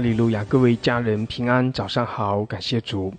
哈利路亚！各位家人平安，早上好，感谢主。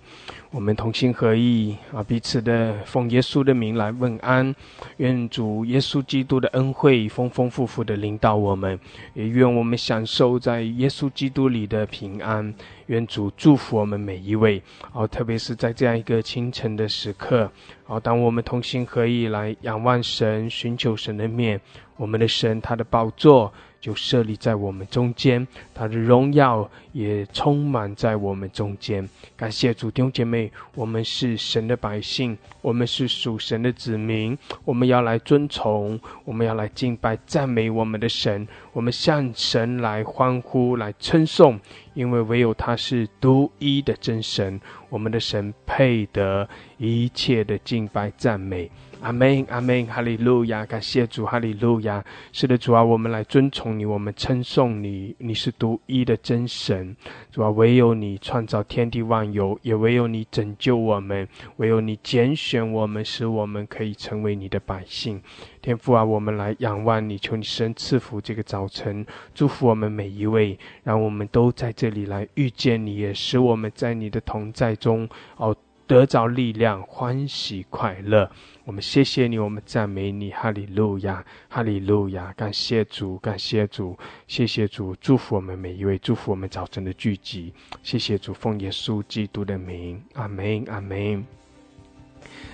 我们同心合意啊，彼此的奉耶稣的名来问安。愿主耶稣基督的恩惠丰丰富富的领导我们，也愿我们享受在耶稣基督里的平安。愿主祝福我们每一位，哦，特别是在这样一个清晨的时刻，哦，当我们同心合意来仰望神、寻求神的面，我们的神他的宝座。就设立在我们中间，他的荣耀也充满在我们中间。感谢主弟兄姐妹，我们是神的百姓，我们是属神的子民，我们要来尊崇，我们要来敬拜、赞美我们的神，我们向神来欢呼、来称颂，因为唯有他是独一的真神，我们的神配得一切的敬拜、赞美。阿门，阿门，哈利路亚！感谢主，哈利路亚！是的，主啊，我们来尊崇你，我们称颂你，你是独一的真神。主啊，唯有你创造天地万有，也唯有你拯救我们，唯有你拣选我们，使我们可以成为你的百姓。天父啊，我们来仰望你，求你神赐福这个早晨，祝福我们每一位，让我们都在这里来遇见你，也使我们在你的同在中哦得着力量，欢喜快乐。我们谢谢你，我们赞美你，哈利路亚，哈利路亚，感谢主，感谢主，谢谢主，祝福我们每一位，祝福我们早晨的聚集，谢谢主，奉耶稣基督的名，阿门，阿门。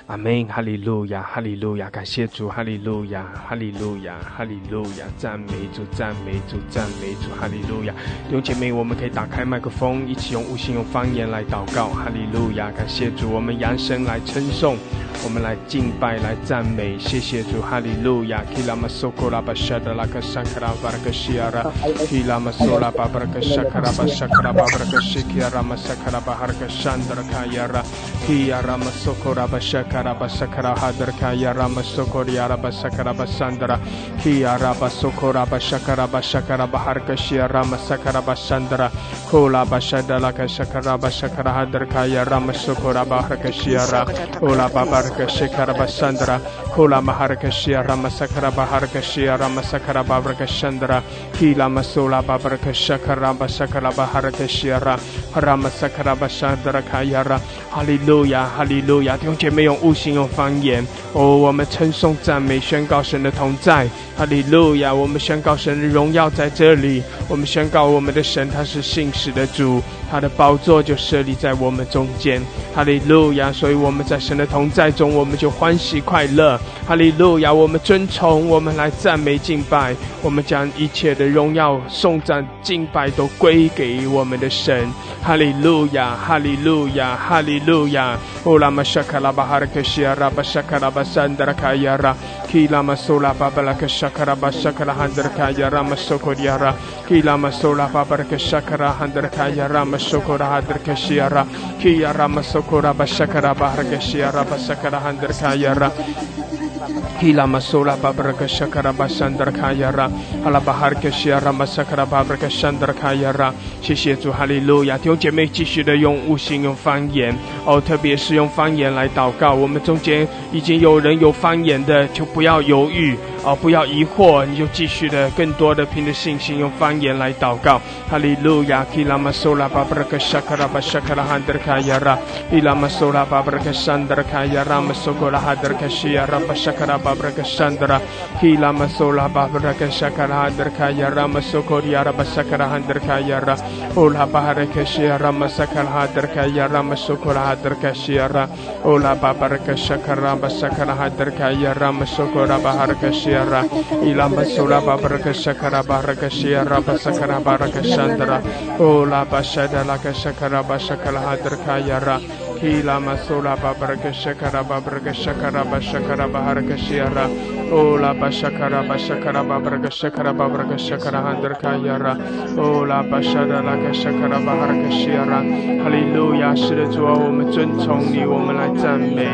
阿门，哈利路亚，哈利路亚，感谢主，哈利路亚，哈利路亚，哈利路亚，赞美主，赞美主，赞美主，哈利路亚。弟兄姐妹，我们可以打开麦克风，一起用悟性、用方言来祷告。哈利路亚，感谢主，我们扬声来称颂，我们来敬拜，来赞美。谢谢主，哈利路亚。基拉玛苏库拉巴沙德拉克沙克拉巴拉克西亚拉，基拉玛苏拉巴巴拉克沙克拉巴沙克拉巴巴拉克西基亚拉玛沙克拉巴哈克山德拉卡亚拉，基亚拉玛苏库拉巴沙克。Karabasakara Hadarka Yarama Sokori Arabasakara Basandra Ki Arabasokora Bashakara Bashakara Baharka Shiarama Sakara Basandra Kola Bashadala Kashakara Bashakara Hadarka Yarama Sokora Baharka Shiara Ola Babarka Shikara Basandra Kola Maharka Shiarama Sakara Baharka Shiarama Sakara Babarka Shandra Kila Masola Babarka Shakara Bashakara Baharka Shiara Rama Sakara Basandra Kayara Hallelujah Hallelujah 弟兄姐妹用悟性用方言哦，我们称颂赞美宣告神的同在，哈利路亚！我们宣告神的荣耀在这里，我们宣告我们的神他是信实的主，他的宝座就设立在我们中间，哈利路亚！所以我们在神的同在中，我们就欢喜快乐，哈利路亚！我们尊崇，我们来赞美敬拜，我们将一切的荣耀、颂赞、敬拜都归给我们的神，哈利路亚！哈利路亚！哈利路亚！乌拉玛沙卡拉巴哈的。Keshia Bashakara Basandra Kayara Kila Masola Babala Keshakara Bashakara Handra Kayara Masokodiara Kila Masola Babara Keshakara Handra Kayara Masokora Hadra Keshiara Kiyara Masokora Bashakara Bahar Keshiara Bashakara Handra Kayara Hila masola babraka shakara basandra kayara hala bahar keshia masakara babraka shandra kayara 谢谢主，哈利路亚！弟兄姐妹继续的用悟性、用方言哦，特别是用方言来祷告。我们中间已经有人有方言的，就不要犹豫。哦，不要疑惑，你就继续的更多的凭着信心用方言来祷告。哈利路亚！基拉玛苏拉巴布拉克沙卡拉巴沙卡拉汉德卡亚拉，伊拉玛苏拉巴布拉克沙德卡亚拉，玛苏格拉哈德卡西亚拉巴沙 shakara babraka shandra hila masola babraka shakara handraka yara masokori yara basakara handraka yara ola baharaka shiara masakara handraka yara masokora handraka shiara ola babaraka shakara basakara handraka yara masokora baharaka shiara ila masola babraka shakara baharaka shiara basakara baraka shandra ola bashadala shakara basakara handraka yara Kila Masula Babaraka Shakara Babaraka Shakara Bashakara Baharaka Shiara Ola Bashakara Bashakara Babaraka Shakara Babaraka Shakara Hadraka Yara Ola Bashada Laka Shakara Baharaka Shiara Hallelujah 是的主啊，我们尊崇你，我们来赞美。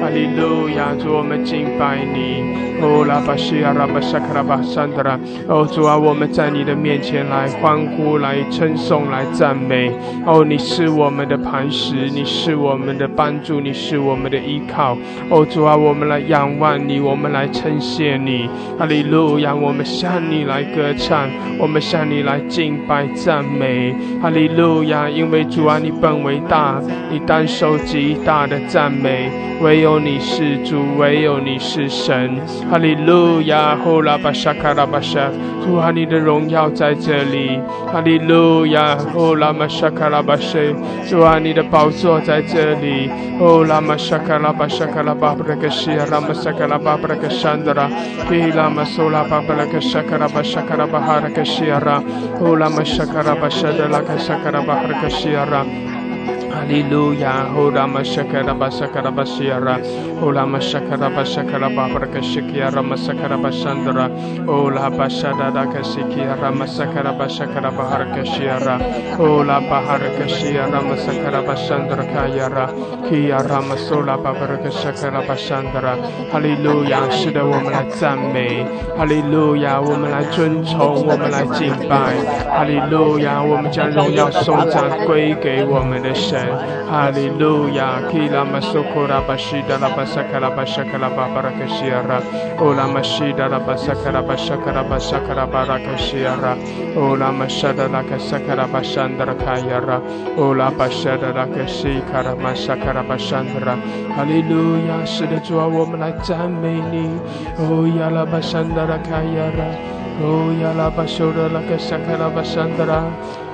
哈利路亚，主我们敬拜你。哦，拉巴西亚拉巴沙卡拉巴山德拉，哦，主啊，我们在你的面前来欢呼，来称颂，来赞美。哦，你是我们的磐石，你是我我们的帮助，你是我们的依靠。哦，主啊，我们来仰望你，我们来称谢你。哈利路亚，我们向你来歌唱，我们向你来敬拜赞美。哈利路亚，因为主啊，你本为大，你单受极大的赞美。唯有你是主，唯有你是神。哈利路亚，呼拉巴沙卡拉巴沙，主啊，你的荣耀在这里。哈利路亚，呼拉玛沙卡拉巴沙，主啊，你的宝座在这里。呼拉玛沙卡拉巴沙卡拉巴布拉克西亚拉玛沙 Hallelujah. Hola masakara basakara basiara. Hola masakara basakara babraka shikiara masakara basandra. Hola basada da kasikiara masakara basakara baharaka shiara. Hola baharaka shiara masakara basandra kayara. Kiara masola babraka sakara basandra. Hallelujah. 是的，我们来赞美。哈利路亚，我们来尊崇，我们来敬拜。哈利路亚，我们将荣耀颂赞归给我们的神。哈利路亚，基拉玛苏库拉巴西达拉巴萨卡拉巴沙卡拉巴巴拉克西亚拉，欧拉玛西达拉巴萨卡拉巴沙卡拉巴沙卡拉巴拉克西亚拉，欧拉玛沙达拉卡萨卡拉巴山德拉卡亚拉，欧拉巴沙达拉克西卡拉玛沙卡拉巴山德拉，哈利路亚，是的主啊，我们来赞美你，哦亚拉巴山德拉卡亚拉。Oh ya la basura la que sakara basandara,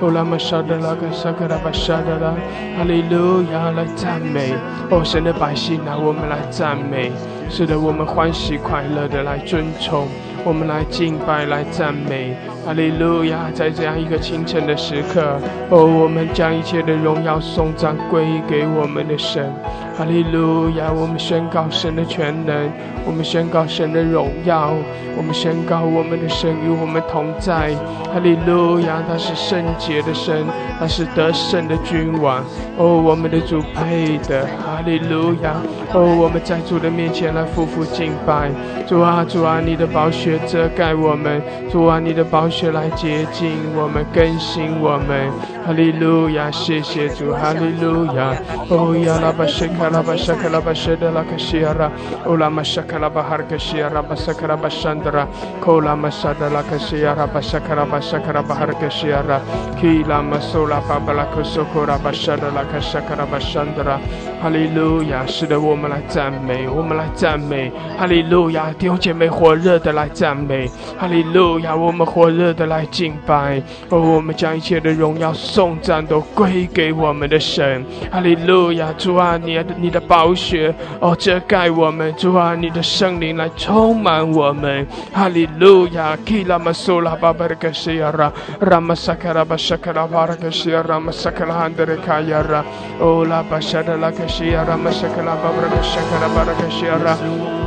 oh la masada la que sakara basadara, Hallelujah 来赞美，哦神的百姓啊，我们来赞美，是的，我们欢喜快乐的来尊崇，我们来敬拜，来赞美，哈利路亚！在这样一个清晨的时刻，哦，我们将一切的荣耀颂赞归给我们的神。哈利路亚！我们宣告神的全能，我们宣告神的荣耀，我们宣告我们的神与我们同在。哈利路亚！他是圣洁的神，他是得胜的君王。哦，我们的主配的。哈利路亚！哦，我们在主的面前来夫妇敬拜。主啊，主啊，你的宝血遮盖我们。主啊，你的宝血来洁净我们，更新我们。哈利路亚！谢谢主。哈利路亚！哦呀，拉巴谢卡。Kalaba Shakalaba Shedala Kashiara, Ulama Shakalaba Harkashiara, Basakaraba Shandra, Kola Masadala Kashiara, Basakaraba Shakaraba Harkashiara, Kila Masola Babala Kosokora Bashadala Kashakaraba Shandra, 哈利路亚！是的，我们来赞美，我们来赞美，哈利路亚！弟兄姐妹，火热的来赞美，哈利路亚！我们火热的来敬拜，哦，我们将一切的荣耀颂赞都归给我们的神，哈利路亚！主啊，你的。你的宝血哦遮盖我们，主啊，你的圣灵来充满我们，哈利路亚！基拉玛苏拉巴巴的克西亚拉，拉玛萨卡拉巴沙卡拉巴拉克西亚拉玛萨卡拉汉德的卡亚拉，哦拉巴沙德拉克西亚拉玛萨卡拉巴巴的沙卡拉巴拉克西亚拉。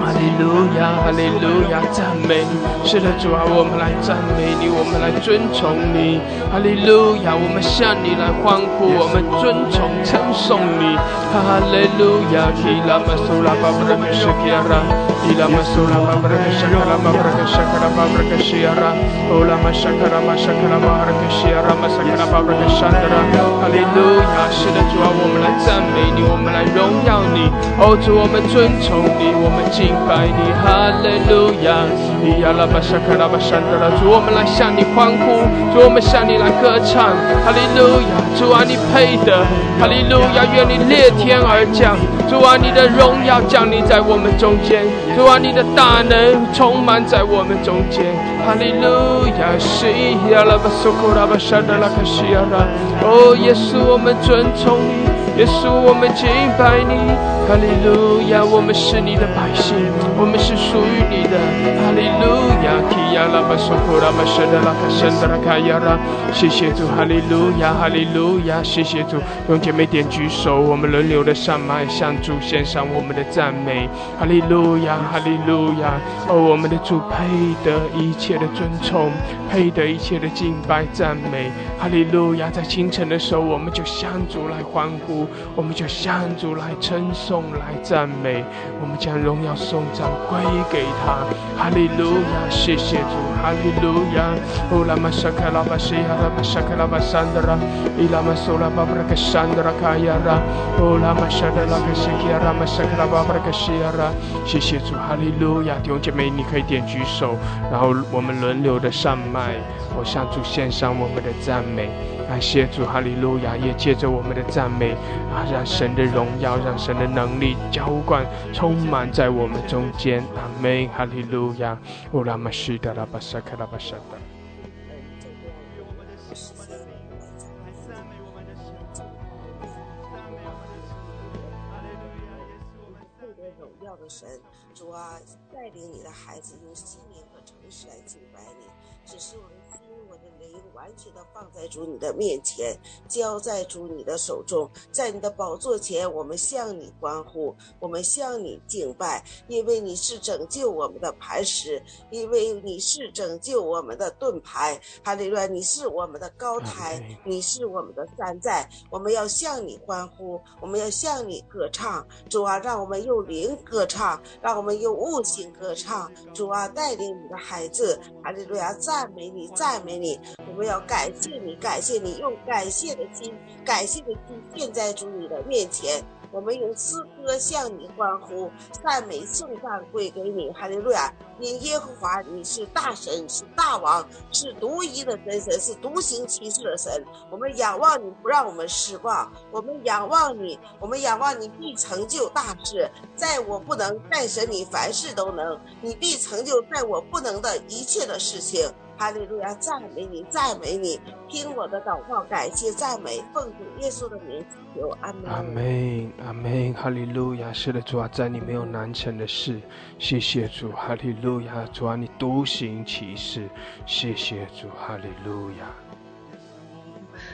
哈利路亚，哈利路亚，赞美！是的，主啊，我们来赞美你，我们来尊崇你。哈利路亚，我们向你来欢呼，我们尊崇称颂你。哈利路亚，基拉玛苏拉巴布拉克西亚拉，基拉玛苏拉巴布拉克沙卡拉巴布拉克沙卡拉巴布拉克西亚拉，欧拉玛沙卡拉玛沙卡拉巴布拉克西亚拉玛沙卡拉巴布拉克沙德拉。哈利路亚，是的，主啊，我们来赞美你，我们来荣耀你。哦，主，我们尊崇你，我们敬。拜你，哈利路亚！咿呀啦巴沙卡拉巴沙德拉，主我们来向你欢呼，主我们向你来歌唱，哈利路亚！主啊，你配得，哈利路亚！愿你裂天而降，主啊，你的荣耀降临在我们中间，主啊，你的大能充满在我们中间，哈利路亚！咿呀啦巴苏库拉巴沙德拉卡西亚拉，哦，耶稣，我们尊崇你。耶稣，我们敬拜你，哈利路亚！我们是你的百姓，我们是属于你的，哈利路亚！基亚拉巴索库拉巴舍德拉卡圣德拉卡亚拉，谢谢主，哈利路亚，哈利路亚！谢谢主，用姐妹点举手，我们轮流的上麦向主献上我们的赞美，哈利路亚，哈利路亚！哦，我们的主配得一切的尊崇，配得一切的敬拜赞美，哈利路亚！在清晨的时候，我们就向主来欢呼。我们就向主来称颂、来赞美，我们将荣耀颂赞归给他。哈利路亚，谢谢主，哈利路亚。乌拉玛沙卡拉巴西哈拉巴沙卡拉巴桑德拉，伊拉玛苏拉巴布拉克桑德拉卡亚拉，乌拉玛沙德拉克西基亚拉玛沙卡拉巴布拉克西亚拉。谢谢主，哈利路亚。弟兄姐妹，你可以点举手，然后我们轮流的上麦，我向主献上我们的赞美。感谢主，哈利路亚！也借着我们的赞美啊，让神的荣耀，让神的能力浇灌充满在我们中间。阿门，哈利路亚！乌拉玛西达拉巴萨卡拉巴萨达。荣耀的神，主啊，带领你的孩子用心灵和诚实来敬拜你，只是我们。完全的放在主你的面前，交在主你的手中，在你的宝座前，我们向你欢呼，我们向你敬拜，因为你是拯救我们的磐石，因为你是拯救我们的盾牌。哈利路亚！你是我们的高台，你是我们的山寨，我们要向你欢呼，我们要向你歌唱。主啊，让我们用灵歌唱，让我们用悟性歌唱。主啊，带领你的孩子，哈利路亚！赞美你，赞美你，我们。要感谢你，感谢你，用感谢的心，感谢的心献在主你的面前。我们用诗歌向你欢呼，赞美颂赞归给你，哈利路亚！因耶和华你是大神，是大王，是独一的真神，是独行其事的神。我们仰望你，不让我们失望。我们仰望你，我们仰望你必成就大事。在我不能，但神你凡事都能，你必成就在我不能的一切的事情。哈利路亚，赞美你，赞美你，听我的祷告，感谢赞美，奉主耶稣的名祈求，阿门。阿门，阿门，哈利路亚。是的，主啊，在你没有难成的事，谢谢主，哈利路亚。主啊，你独行其事，谢谢主，哈利路亚。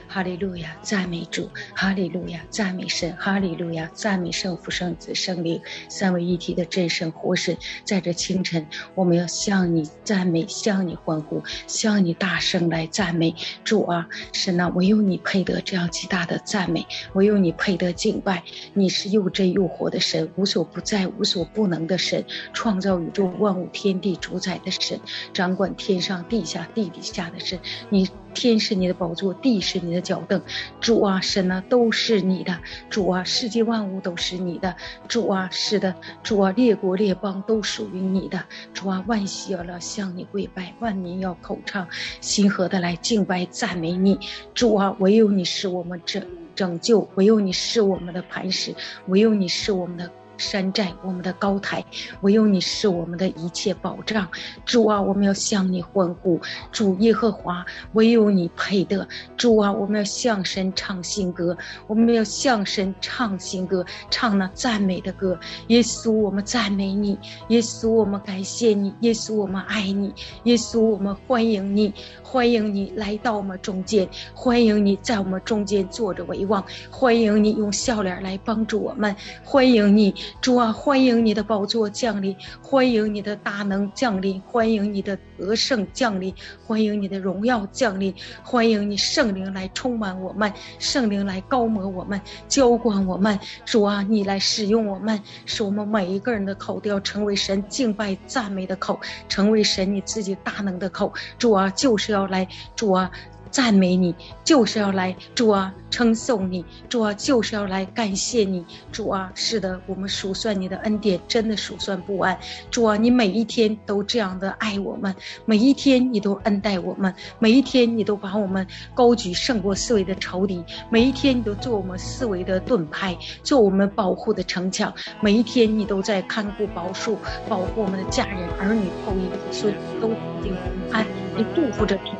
哈利路亚，赞美主！哈利路亚，赞美神！哈利路亚，赞美圣父、圣子、圣灵三位一体的真神活神。在这清晨，我们要向你赞美，向你欢呼，向你大声来赞美主啊！神啊，唯有你配得这样极大的赞美，唯有你配得敬拜。你是又真又活的神，无所不在、无所不能的神，创造宇宙万物天地主宰的神，掌管天上地下地底下的神。你。天是你的宝座，地是你的脚凳，主啊，神啊，都是你的，主啊，世界万物都是你的，主啊，是的，主啊，列国列邦都属于你的，主啊，万喜要来向你跪拜，万民要口唱心和的来敬拜赞美你，主啊，唯有你是我们拯拯救，唯有你是我们的磐石，唯有你是我们的。山寨我们的高台，唯有你是我们的一切保障。主啊，我们要向你欢呼。主耶和华，唯有你配得。主啊，我们要向神唱新歌，我们要向神唱新歌，唱那赞美的歌。耶稣，我们赞美你；耶稣，我们感谢你；耶稣，我们爱你；耶稣，我们欢迎你。欢迎你来到我们中间，欢迎你在我们中间坐着为王，欢迎你用笑脸来帮助我们，欢迎你主啊，欢迎你的宝座降临，欢迎你的大能降临，欢迎你的得胜降临，欢迎你的荣耀降临，欢迎你圣灵来充满我们，圣灵来高摩我们，浇灌我们，主啊，你来使用我们，使我们每一个人的口都要成为神敬拜赞美的口，成为神你自己大能的口，主啊，就是。要来主啊，赞美你，就是要来主啊，称颂你，主啊，就是要来感谢你，主啊，是的，我们数算你的恩典，真的数算不完，主啊，你每一天都这样的爱我们，每一天你都恩待我们，每一天你都把我们高举胜过四维的仇敌，每一天你都做我们四维的盾牌，做我们保护的城墙，每一天你都在看顾保守，保护我们的家人、儿女、后裔、子孙都平安。你祝福着平，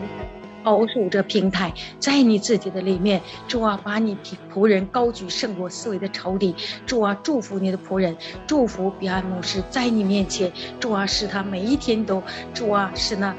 保守着平台，在你自己的里面，主啊，把你仆人高举胜过思维的仇敌，主啊，祝福你的仆人，祝福彼岸牧师，在你面前，主啊，使他每一天都，主啊，使那。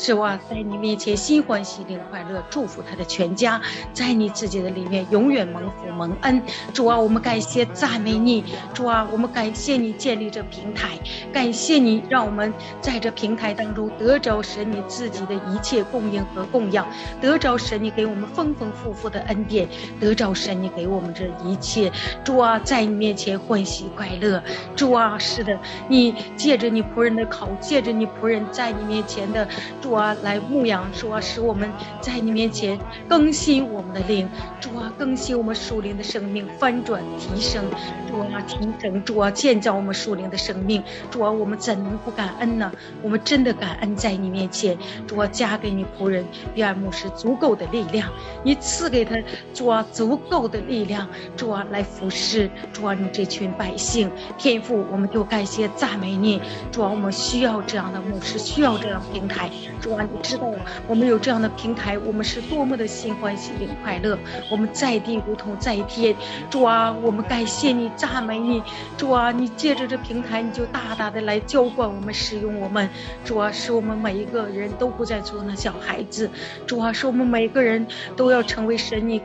是哇，在你面前心欢喜领快乐，祝福他的全家，在你自己的里面永远蒙福蒙恩。主啊，我们感谢赞美你，主啊，我们感谢你建立这平台，感谢你让我们在这平台当中得着神你自己的一切供应和供养，得着神你给我们丰丰富富的恩典，得着神你给我们这一切。主啊，在你面前欢喜快乐。主啊，是的，你借着你仆人的口，借着你仆人在你面前的。主啊，来牧养，主啊，使我们在你面前更新我们的灵，主啊，更新我们属灵的生命，翻转提升，主啊，提升，主啊，建造我们属灵的生命，主啊，我们怎能不感恩呢？我们真的感恩在你面前，主啊，加给你仆人约翰牧师足够的力量，你赐给他主啊足够的力量，主啊来服侍，主啊你这群百姓，天父，我们就感谢赞美你，主啊，我们需要这样的牧师，需要这样平台。主啊，你知道我们有这样的平台，我们是多么的心欢喜、领快乐。我们在地如同在天。主啊，我们感谢你、赞美你。主啊，你借着这平台，你就大大的来浇灌我们、使用我们。主啊，使我们每一个人都不再做那小孩子。主啊，使我们每个人都要成为神你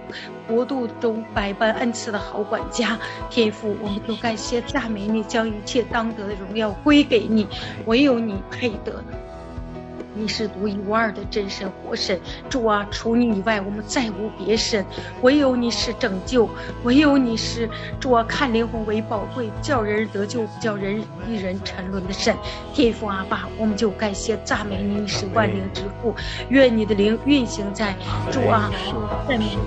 国度中百般恩赐的好管家。天父，我们就感谢、赞美你，将一切当得的荣耀归给你，唯有你配得。你是独一无二的真神活神，主啊，除你以外，我们再无别神，唯有你是拯救，唯有你是主啊，看灵魂为宝贵，叫人得救，不叫人一人沉沦的神。天父阿爸，我们就感谢赞美你，你是万灵之父，愿你的灵运行在主啊，在民族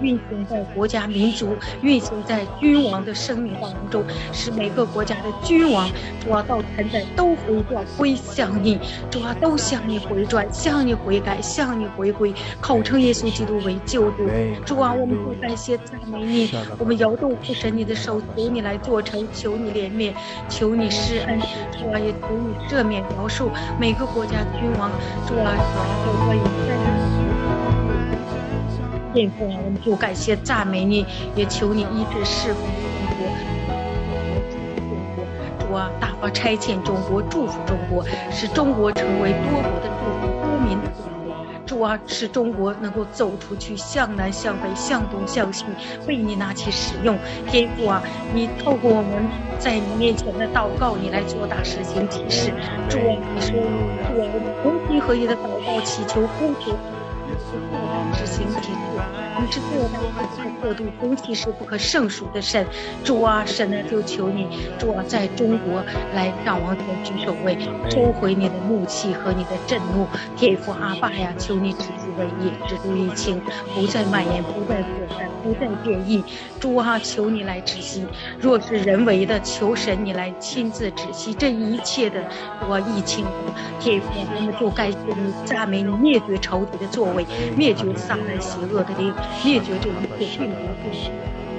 运行在国家民族，运行在君王的生命当中，使每个国家的君王主啊，到现在都回转归向你，主啊，都。向你回转，向你悔改，向你回归，口称耶稣基督为救主。主啊，我们不感谢赞美你，我们摇动父神你的手，求你来做成，求你怜悯，求你施恩。主啊，也求你赦免饶恕每个国家君王。主啊，有关于在天父啊，我们就感谢赞美你，也求你医治释放中国。主啊，大发差遣中国，祝福中国，使中国成为多国的祝福，多民的祝福。主啊，使中国能够走出去，向南向北，向东向西，为你拿起使用。天父啊，你透过我们在你面前的祷告，你来做大事情提示。主啊，你说，主啊，我们同心合一的祷告，祈求呼求，执行启你是做到不可过度，攻击是不可胜数的神，主啊，神呢就求你，主啊，在中国来让王权居首位，收回你的怒气和你的震怒，天父阿爸呀，求你止住瘟疫，止住疫情，不再蔓延，不再扩散，不再变异，主啊，求你来止息。若是人为的，求神你来亲自止息这一切的我疫情，天父，我们就该你，赞美你灭绝仇敌的作为，灭绝撒旦邪恶的灵。灭绝这一切病毒病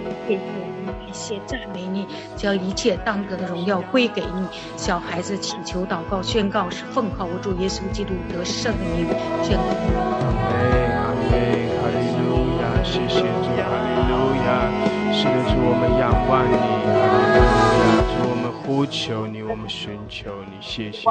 毒，天父，我们感谢赞美你，将一切当得的荣耀归给你。小孩子祈求祷告宣告是奉靠我主耶稣基督得圣名宣告。阿门，哈利路亚，谢谢主，哈利路亚，是的主，我们仰望你，哈利路亚，我们呼求你，我们寻求你，谢谢。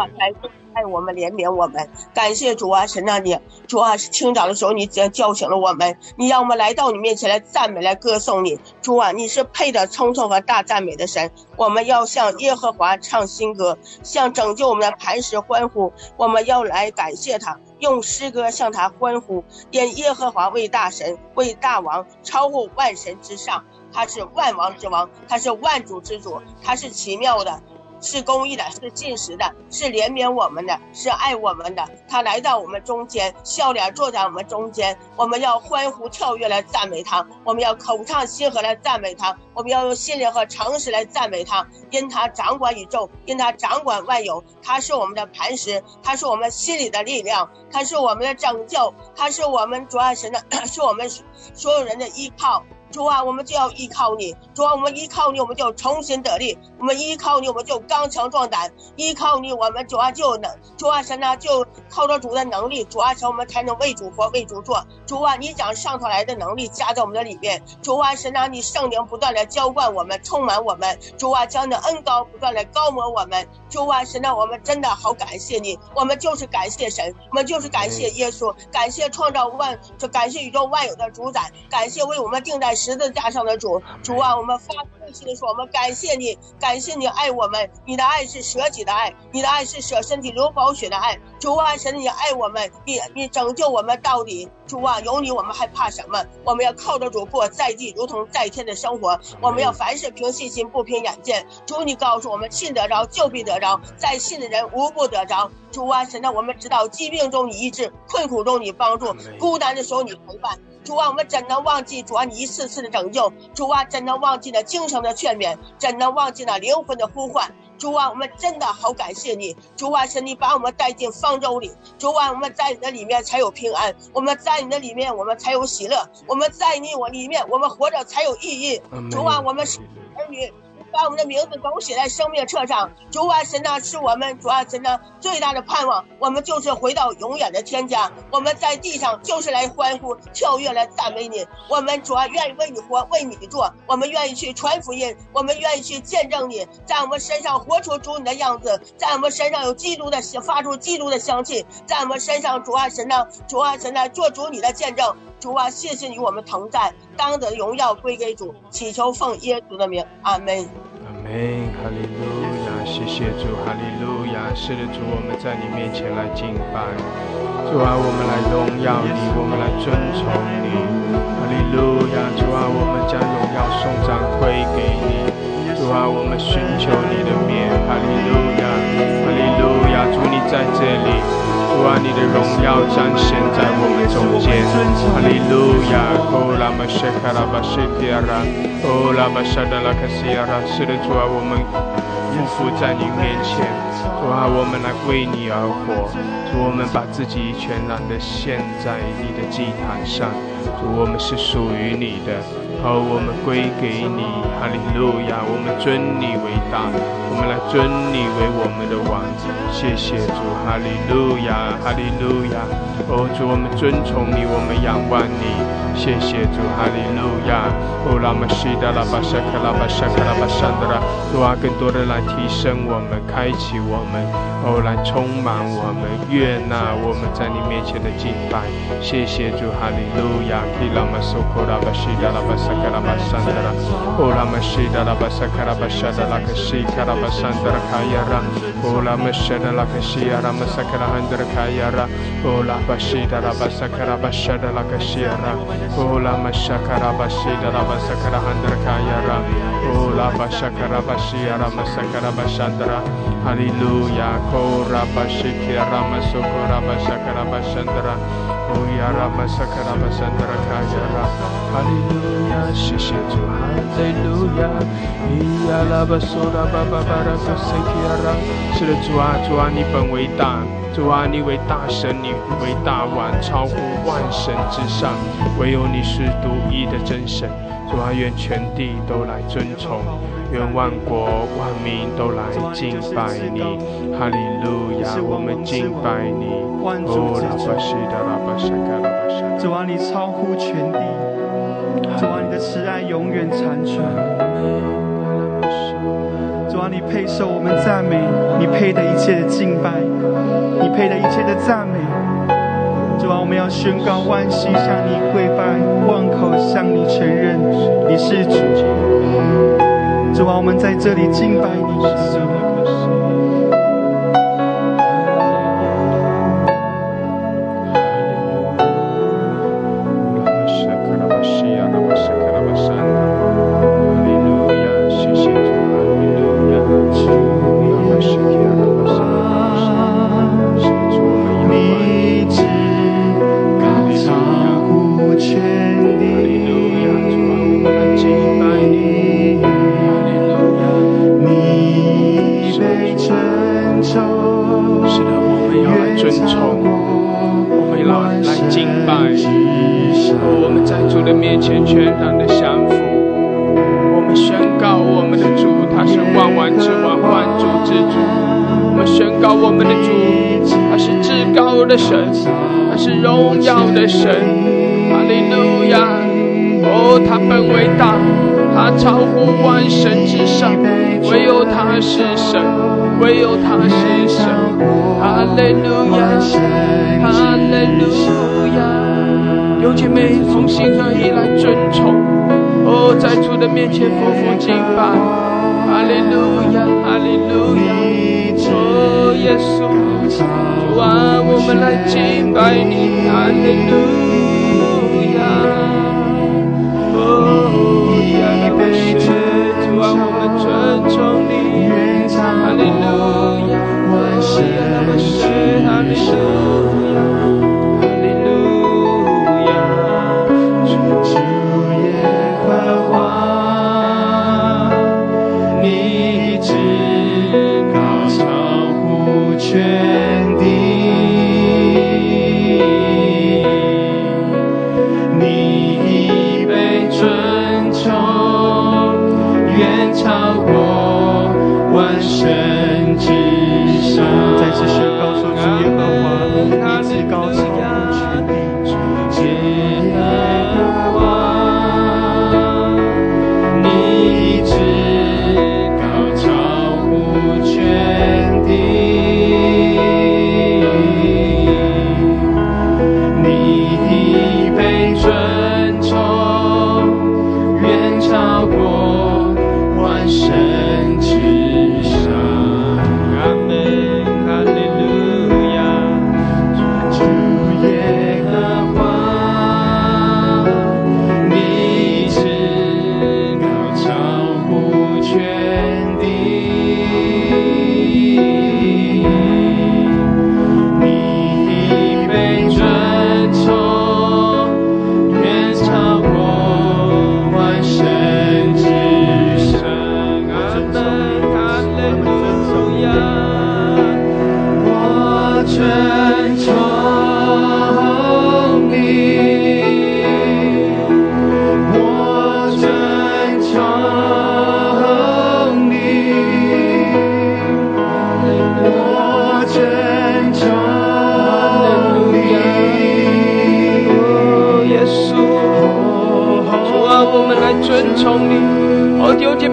爱我们怜悯我们，感谢主啊，神啊，你主啊，是清早的时候你叫叫醒了我们，你让我们来到你面前来赞美来歌颂你，主啊，你是配得称颂和大赞美的神，我们要向耶和华唱新歌，向拯救我们的磐石欢呼，我们要来感谢他，用诗歌向他欢呼，因耶和华为大神为大王，超乎万神之上，他是万王之王，他是万主之主，他是奇妙的。是公义的，是信实的，是怜悯我们的，是爱我们的。他来到我们中间，笑脸坐在我们中间。我们要欢呼跳跃来赞美他，我们要口唱心和来赞美他，我们要用心灵和诚实来赞美他。因他掌管宇宙，因他掌管万有，他是我们的磐石，他是我们心里的力量，他是我们的拯救，他是我们主爱神的，是我们所有人的依靠。主啊，我们就要依靠你。主啊，我们依靠你，我们就重新得力。我们依靠你，我们就刚强壮胆。依靠你，我们主啊就能。主啊神啊，就靠着主的能力，主啊神我们才能为主活，为主做。主啊，你将上头来的能力加在我们的里面。主啊神啊，你圣灵不断的浇灌我们，充满我们。主啊，将你的恩高不断的高摩我们。主啊，神啊，我们真的好感谢你，我们就是感谢神，我们就是感谢耶稣，感谢创造万，就感谢宇宙万有的主宰，感谢为我们定在十字架上的主。主啊，我们发自内心的说，我们感谢你，感谢你爱我们，你的爱是舍己的爱，你的爱是舍身体流宝血的爱。主啊，神，你爱我们，你你拯救我们到底。主啊，有你，我们还怕什么？我们要靠着主过在地如同在天的生活。我们要凡事凭信心，不凭眼见。主，你告诉我们，信得着就必得着，在信的人无不得着。主啊，神啊，我们知道疾病中你医治，困苦中你帮助，孤单的时候你陪伴。主啊，我们怎能忘记主啊你一次次的拯救？主啊，怎能忘记了精神的劝勉？怎能忘记了灵魂的呼唤？主啊，我们真的好感谢你。主啊，是，你把我们带进方舟里。主啊，我们在你的里面才有平安，我们在你的里面我们才有喜乐，我们在你我里面我们活着才有意义。主啊，我们是儿女。把我们的名字都写在生命册上，主啊，神呐，是我们主啊，神呐最大的盼望。我们就是回到永远的天家，我们在地上就是来欢呼、跳跃、来赞美你。我们主啊，愿意为你活，为你做。我们愿意去传福音，我们愿意去见证你，在我们身上活出主你的样子，在我们身上有基督的发出基督的香气，在我们身上主啊，神呐，主啊，神呐，做主你的见证。主啊，谢谢你，我们同在，当得荣耀归给主，祈求奉耶稣的名，阿门。阿门，哈利路亚，谢谢主，哈利路亚，是的，主，我们在你面前来敬拜，主啊，我们来荣耀你，我们来尊崇你，哈利路亚，主啊，我们将荣耀送赞归给你，主啊，我们寻求你的面，哈利路亚，哈利路亚，主你在这里。主啊，你的荣耀彰显在我们中间，哈利路亚！哦，拉玛谢卡拉巴谢提亚拉，哦，拉巴沙达拉卡西亚拉，是的，主啊，我们匍匐在你面前，主啊，我们来为你而活，我们把自己全然的献在你的祭坛上，主，我们是属于你的。好，我们归给你，哈利路亚！我们尊你为大，我们来尊你为我们的王。谢谢主，哈利路亚，哈利路亚！哦，主，我们尊崇你，我们仰望你。谢谢主，哈利路亚！哦，拉玛西达拉巴沙卡拉巴沙卡拉巴沙德拉，主啊，更多的来提升我们，开启我们，哦，来充满我们，悦纳我们在你面前的敬拜。谢谢主，哈利路亚！基拉玛苏库拉巴西达拉巴沙。Sakarabasandra, Ola Mashida la Basakara Bashada la Kashikara Basandra Kayara, Ola Mashada la Kashiara Masakara Handra Kayara, Ola Bashida la Basakara Bashada la Kashiara, Ola Mashakara Bashida la Basakara Handra Kayara, Ola Bashakara Bashiara Masakara Bashandra, Hallelujah, Kora Bashikira Masokora Bashakara Bashandra, Oyara Masakara Basandra Kayara, Hallelujah. 谢谢主，哈利路亚！咿呀啦吧嗦啦吧吧吧啦个塞基亚啦！是的，主啊，主啊，你本为大，主啊，你为大神，你为大王，超乎万神之上，唯有你是独一的真神。主啊，愿全地都来尊崇，愿万国万民都来敬拜你。哈利路亚！我们敬拜你。哦，拉巴西达拉巴沙卡拉巴沙。主啊，你超乎全地。主啊，你的慈爱永远长存。主啊，你配受我们赞美，你配得一切的敬拜，你配得一切的赞美。主啊，我们要宣告万心向你跪拜，万口向你承认你是主。主啊，我们在这里敬拜你。神，他是荣耀的神，哈利路亚！哦，他本伟大，他超乎万神之上，唯有他是神，唯有他是神，哈利路亚，哈利路亚！有姐妹从心合意来尊崇，哦，在主的面前匍匐敬拜，哈利路亚，哈利路亚。主，耶稣，主啊，我们来敬拜你。哈利路亚。哦，亚伯士，主啊，我们尊重你。哈利路亚，哦，亚伯士，哈利路亚，神之上。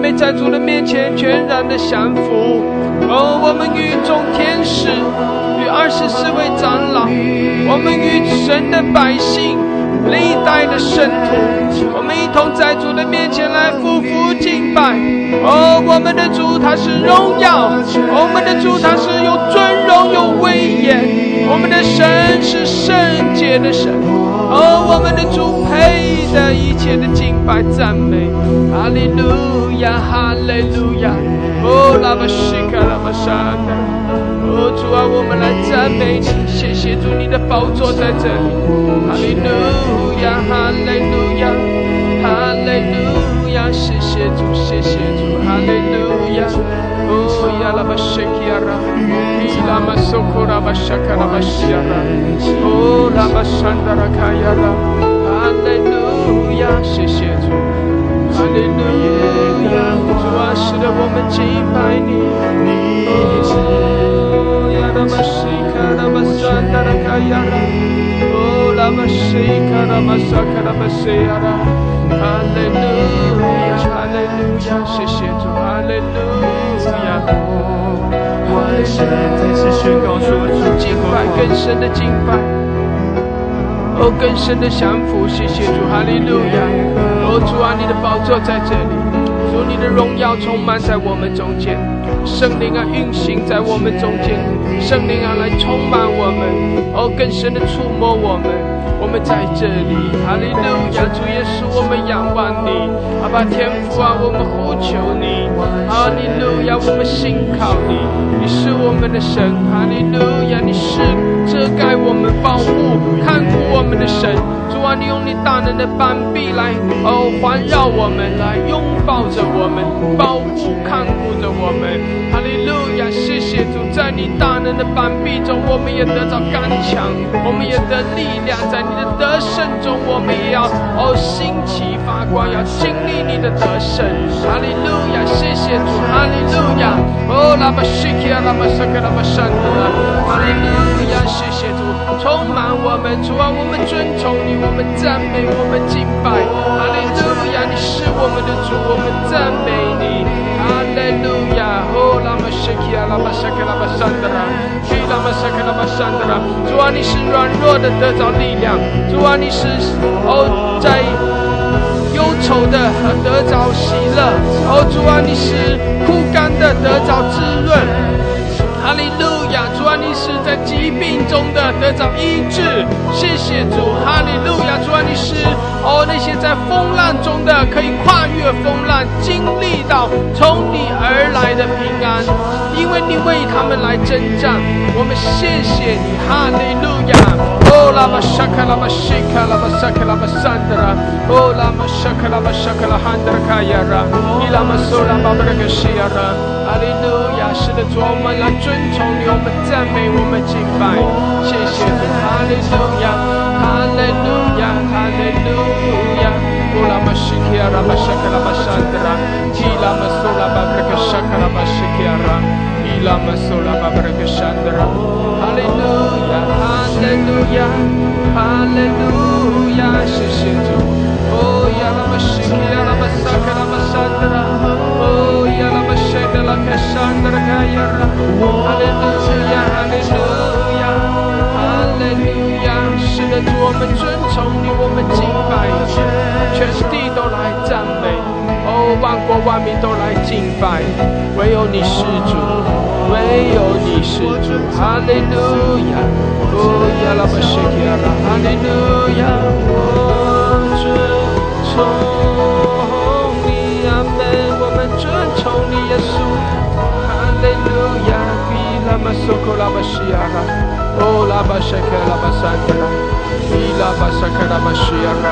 妹在主的面前全然的降服。哦，我们与众天使，与二十四位长老，我们与神的百姓，历代的圣徒，我们一同在主的面前来匍匐敬拜。哦，我们的主他是荣耀，我们的主他是有尊荣有威严，我们的神是圣洁的神。哦，我们的主配的一切的敬拜赞美，哈利路亚，哈利路亚。哦，拉巴西卡拉巴沙达。哦，主啊，我们来赞美你，谢谢主，你的宝座在这里。哈利路亚，哈利路亚，哈利路亚，谢谢主，谢谢主，哈利路亚。哦，呀拉巴西卡拉，伊拉玛索库拉巴沙卡拉巴西亚拉，哦，拉巴山达拉卡亚拉，哈利路亚，谢谢主，哈利路亚，主啊，使得我们敬拜你。哦，拉巴西卡拉巴山达拉卡拉，哦，拉巴西卡拉，哈利路亚，谢谢主，哈利路亚。万神再次宣告说，主敬拜更深的敬拜，哦，更深的降服，谢谢主，哈利路亚。哦，主啊，你的宝座在这里，主你的荣耀充满在我们中间，圣灵啊运行在我们中间，圣灵啊来充满我们，哦，更深的触摸我们。我们在这里，哈利路亚，主耶稣，我们仰望你，阿爸天父啊，我们呼求你，哈利路亚，我们信靠你，你是我们的神，哈利路亚，你是遮盖我们、保护、看顾我们的神，主啊，你用你大能的膀臂来哦环绕我们，来拥抱着我们，保护、看顾着我们，哈利路亚，谢谢主，在你大能的膀臂中，我们也得到刚强，我们也得力量，在你的得胜中，我们也要哦兴起发光，要经历你的得胜。哈利路亚，谢谢谢主，哈利路亚。哦，拉巴西基亚，拉巴萨克，拉巴山德，哈利路亚，谢谢主，充满我们，主啊，我们尊崇你，我们赞美，我们敬拜。哈利路亚，你是我们的主，我们赞美你。哈利路亚，哦，沙克拉巴山德拉，基拉玛沙克拉巴山德拉。主啊，你是软弱的得着力量。主啊，你是哦在愁的得着喜乐。哦，主啊，你是枯干的得着滋润。哈利路，主啊，你是在疾病中的得着医治，谢谢主。哈利路亚，主啊，你是哦那些在风浪中的可以跨越风浪，经历到从你而来的平安，因为你为他们来征战。我们谢谢你，哈利路亚。哦拉巴沙卡拉巴西卡拉巴沙卡拉巴山德拉，哦拉巴沙卡拉巴沙卡拉汉德卡亚拉，伊拉玛苏拉巴布拉格西亚拉，哈利路亚，的，主我们来尊。从你，我们赞美，我们敬拜，谢谢主，哈利路亚，哈利路亚，哈利路亚。乌拉玛西基亚拉玛沙卡拉玛山德拉，基拉玛苏拉巴布拉克沙卡拉玛西基亚拉，基拉玛苏拉巴布拉克山德拉，哈利路亚，哈利路亚，哈利路亚，谢谢主。哦，亚拉玛西基亚拉玛沙卡拉玛山德拉，哈利路亚，哈利路亚，哈利路亚！是的，主，我们尊崇你，我们敬拜你，全地都来赞美，哦，万国万民都来敬拜，唯有你是主，唯有你是主，哈利路亚，哦，亚拉巴西基亚拉，哈利路亚，我尊崇 Alleluia, Fila Masoko la Mashiach, O la Bashaka la Basakara, Fila Basakara Mashiach,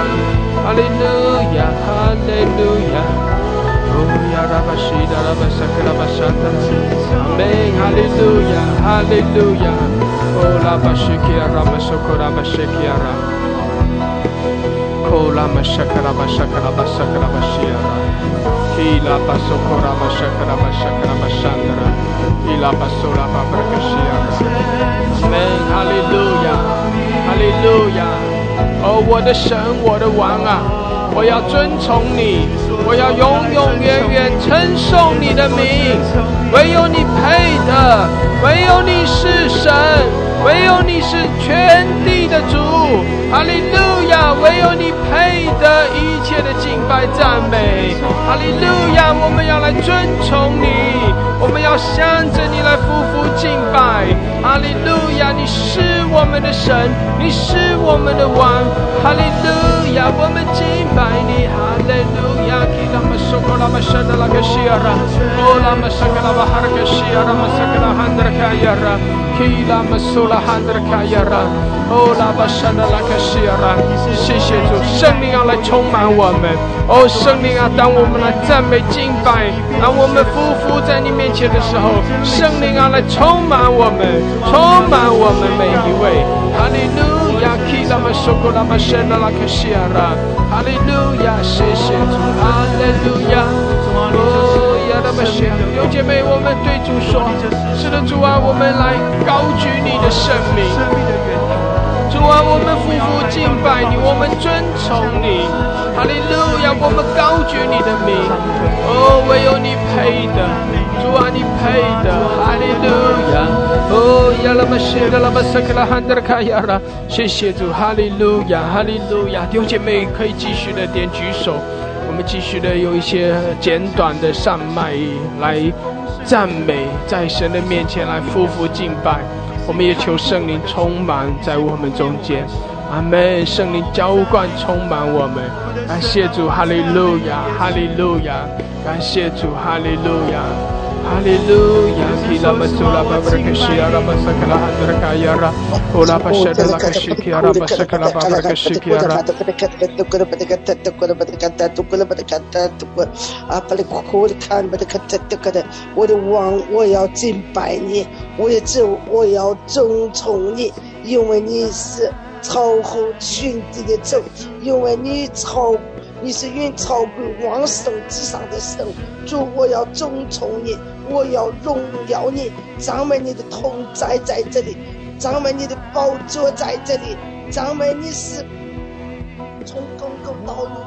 Alleluia, Alleluia, oh, O Yarabashida la Basakara Basata, Amen, Alleluia, Alleluia, O la Bashikiara Masoko la Bashikiara, Kola Mashakara Bashakara Basakara Bashiara. Shaka lama shaka lama shiara Ila pasokora mashakara mashakara mashandara. Ila pasora babrakashia. Amen. Hallelujah. Hallelujah. 哦，我的神，我的王啊，我要尊崇你，我要永永远远称颂你的名。唯有你配的，唯有你是神，唯有你是全地的主。哈利路亚！唯有你配得一切的敬拜赞美。哈利路亚！我们要来尊崇你，我们要向着你来夫妇敬拜。哈利路亚！你是我们的神，你是我们的王。哈利路亚！我们敬拜你。哈利路亚！基拉玛苏克拉玛沙德拉克西亚拉，拉玛沙克拉巴哈克西亚拉玛沙克拉汉德卡亚拉，拉玛苏拉汉德卡亚拉，欧拉巴沙德拉克。谢谢主，圣灵要来充满我们。哦，圣灵啊，当我们来赞美敬拜，当我们匍匐在你面前的时候，圣灵啊，来充满我们，充满我们每一位。哈利路亚，基拉玛苏古拉玛圣拉拉克西亚拉，哈利路亚，谢谢主，哈利路亚。哦，亚拉玛谢，弟兄姐妹，我们对主说：是的，主啊，我们来高举你的圣名。主啊，我们夫妇敬拜你，我们尊崇你，哈利路亚！我们高举你的名，哦，唯有你配的，主啊，你配的，哈利路亚！哦，亚拉玛谢拉拉玛萨克拉汉德卡亚拉，谢谢主，哈利路亚，哈利路亚！弟兄姐妹可以继续的点举手，我们继续的用一些简短的上麦来赞美，在神的面前来夫妇敬拜。我们也求圣灵充满在我们中间，阿门！圣灵浇灌充满我们，感谢主，哈利路亚，哈利路亚，感谢主，哈利路亚。哈利路亚，基拉玛苏拉巴布拉克西亚拉巴萨克拉汉德卡拉，巴谢德拉基亚拉巴萨克拉巴布拉克西基亚拉。我的王，我要敬拜你，我的主，我要尊崇你，因为你是超乎群地的主，因为你超。你是远超过王神之上的神，主，我要尊崇你，我要荣耀你，赞美你的同在在这里，赞美你的宝座在这里，赞美你是从公共到永远永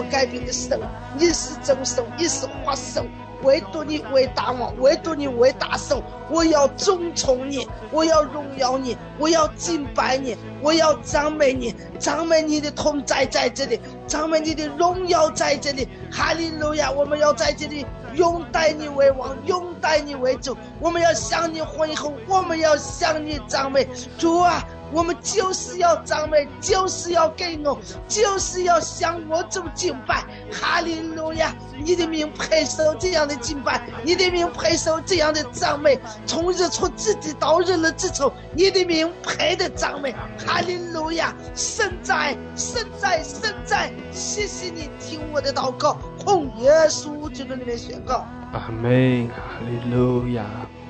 不改变的神，你是真神，你是活神。唯独你为大王，唯独你为大神，我要尊崇你，我要荣耀你，我要敬拜你，我要赞美你，赞美你的同在在这里，赞美你的荣耀在这里，哈利路亚！我们要在这里拥戴你为王，拥戴你为主，我们要向你欢呼，我们要向你赞美主啊！我们就是要赞美，就是要给我，就是要向我主敬拜。哈利路亚！你的名配受这样的敬拜，你的名配受这样的赞美。从日出之地到日落之处，你的名配的赞美。哈利路亚！神在，神在，神在！谢谢你听我的祷告，奉耶稣基督里面宣告。阿门！哈利路亚。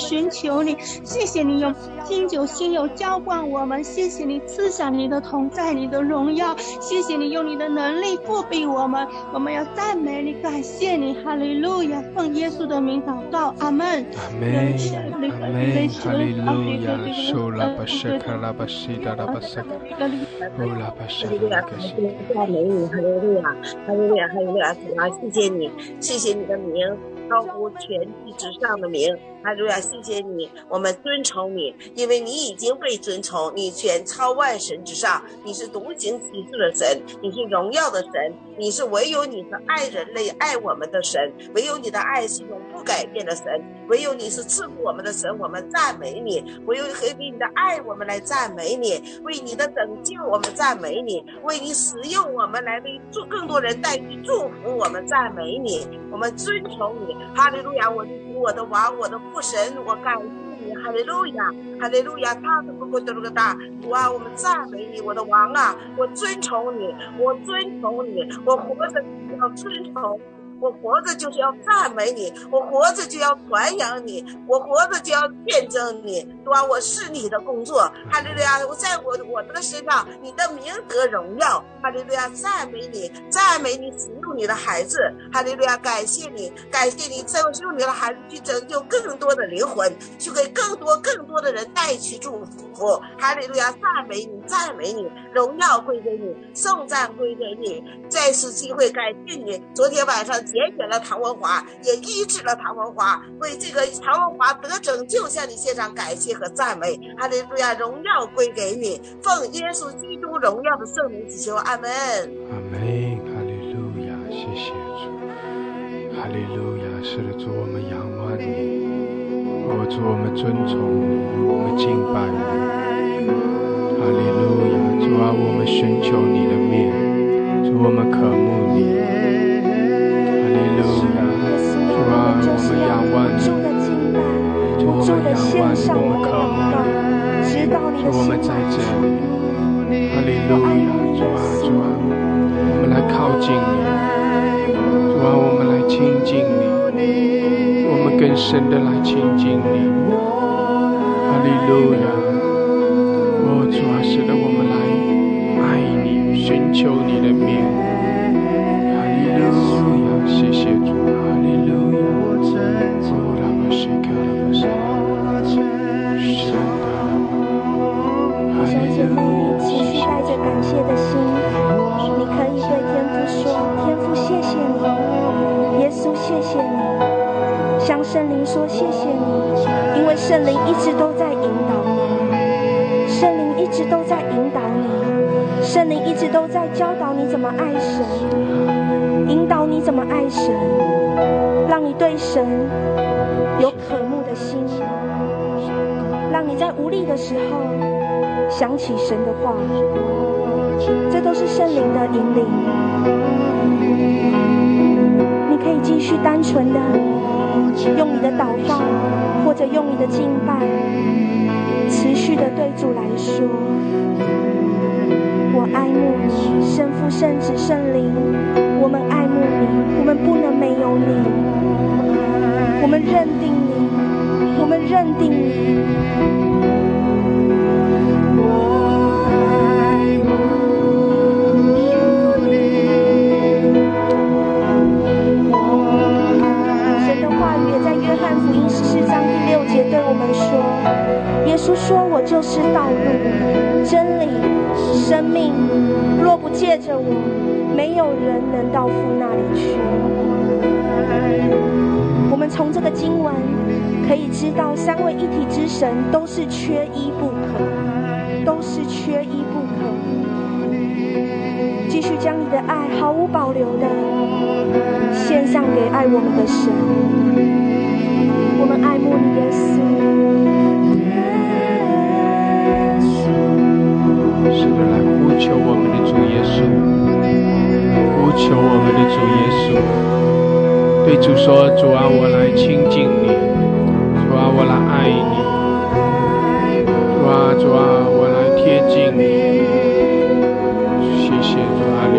寻求你，谢谢你用金酒新油浇灌我们，谢谢你赐下你的同在，你的荣耀，谢谢你用你的能力复庇我们，我们要赞美你，感谢你，哈利路亚，奉耶稣的名祷告，阿门。阿门。阿门。哈利路亚。受拉巴舍卡拉巴西达拉巴塞卡。哦拉巴舍卡拉巴西。赞美你，哈利路亚，哈利路亚，哈利路亚，主啊，谢谢你，谢谢你的名。高呼全地之上的名，哈利路亚！谢谢你，我们尊崇你，因为你已经被尊崇，你全超万神之上，你是独行其事的神，你是荣耀的神，你是唯有你是爱人类、爱我们的神，唯有你的爱是永不改变的神，唯有你是赐福我们的神，我们赞美你，唯有何必你的爱我们来赞美你，为你的拯救我们赞美你，为你使用我们来为祝更多人带去祝福我们赞美你，我们尊崇你。哈利路亚！我的，我的王，我的父神，我感谢你。哈利路亚，哈利路亚！他的不过都是个大主啊！我们赞美你，我的王啊！我尊崇你，我尊崇你，我活着要尊崇。我活着就是要赞美你，我活着就要传扬你，我活着就要见证你，对吧？我是你的工作，哈利路亚！我在我我的身上，你的名得荣耀，哈利路亚！赞美你，赞美你，使用你的孩子，哈利路亚！感谢你，感谢你，在我使用你的孩子去拯救更多的灵魂，去给更多更多的人带去祝福，哈利路亚！赞美你，赞美你，荣耀归给你，颂赞归给你，再次机会感谢你，昨天晚上。解决了唐文华，也医治了唐文华，为这个唐文华得拯救，向你献上感谢和赞美。哈利路亚，荣耀归给你，奉耶稣基督荣耀的圣名祈求，阿门。阿门，哈利路亚，谢谢主。哈利路亚，是的，主我们仰望你，我主我们尊崇你，我们敬拜你。哈利路亚，主啊，我们寻求你的面，主我们渴慕你。主的敬拜，主的献上我们的祷告，直到你的心里。哈利路亚，主啊，主啊，我们来靠近你，主啊，我们来亲近你，我们更深的来亲近你。哈利路亚，哦，主啊，使得我们来爱你，寻求你的面。都在引导你，圣灵一直都在引导你，圣灵一直都在教导你怎么爱神，引导你怎么爱神，让你对神有渴慕的心，让你在无力的时候。”想起神的话，这都是圣灵的引领。你可以继续单纯的用你的祷告，或者用你的敬拜，持续的对主来说。我爱慕你，神父、圣子、圣灵，我们爱慕你，我们不能没有你，我们认定你，我们认定你。稣说：“我就是道路、真理、生命。若不借着我，没有人能到父那里去。”我们从这个经文可以知道，三位一体之神都是缺一不可，都是缺一不可。继续将你的爱毫无保留的献上给爱我们的神。我们爱慕你，耶稣。是的，来呼求我们的主耶稣，呼求我们的主耶稣，对主说：主啊，我来亲近你，主啊，我来爱你，主啊，主啊，我来贴近你，谢谢主啊，利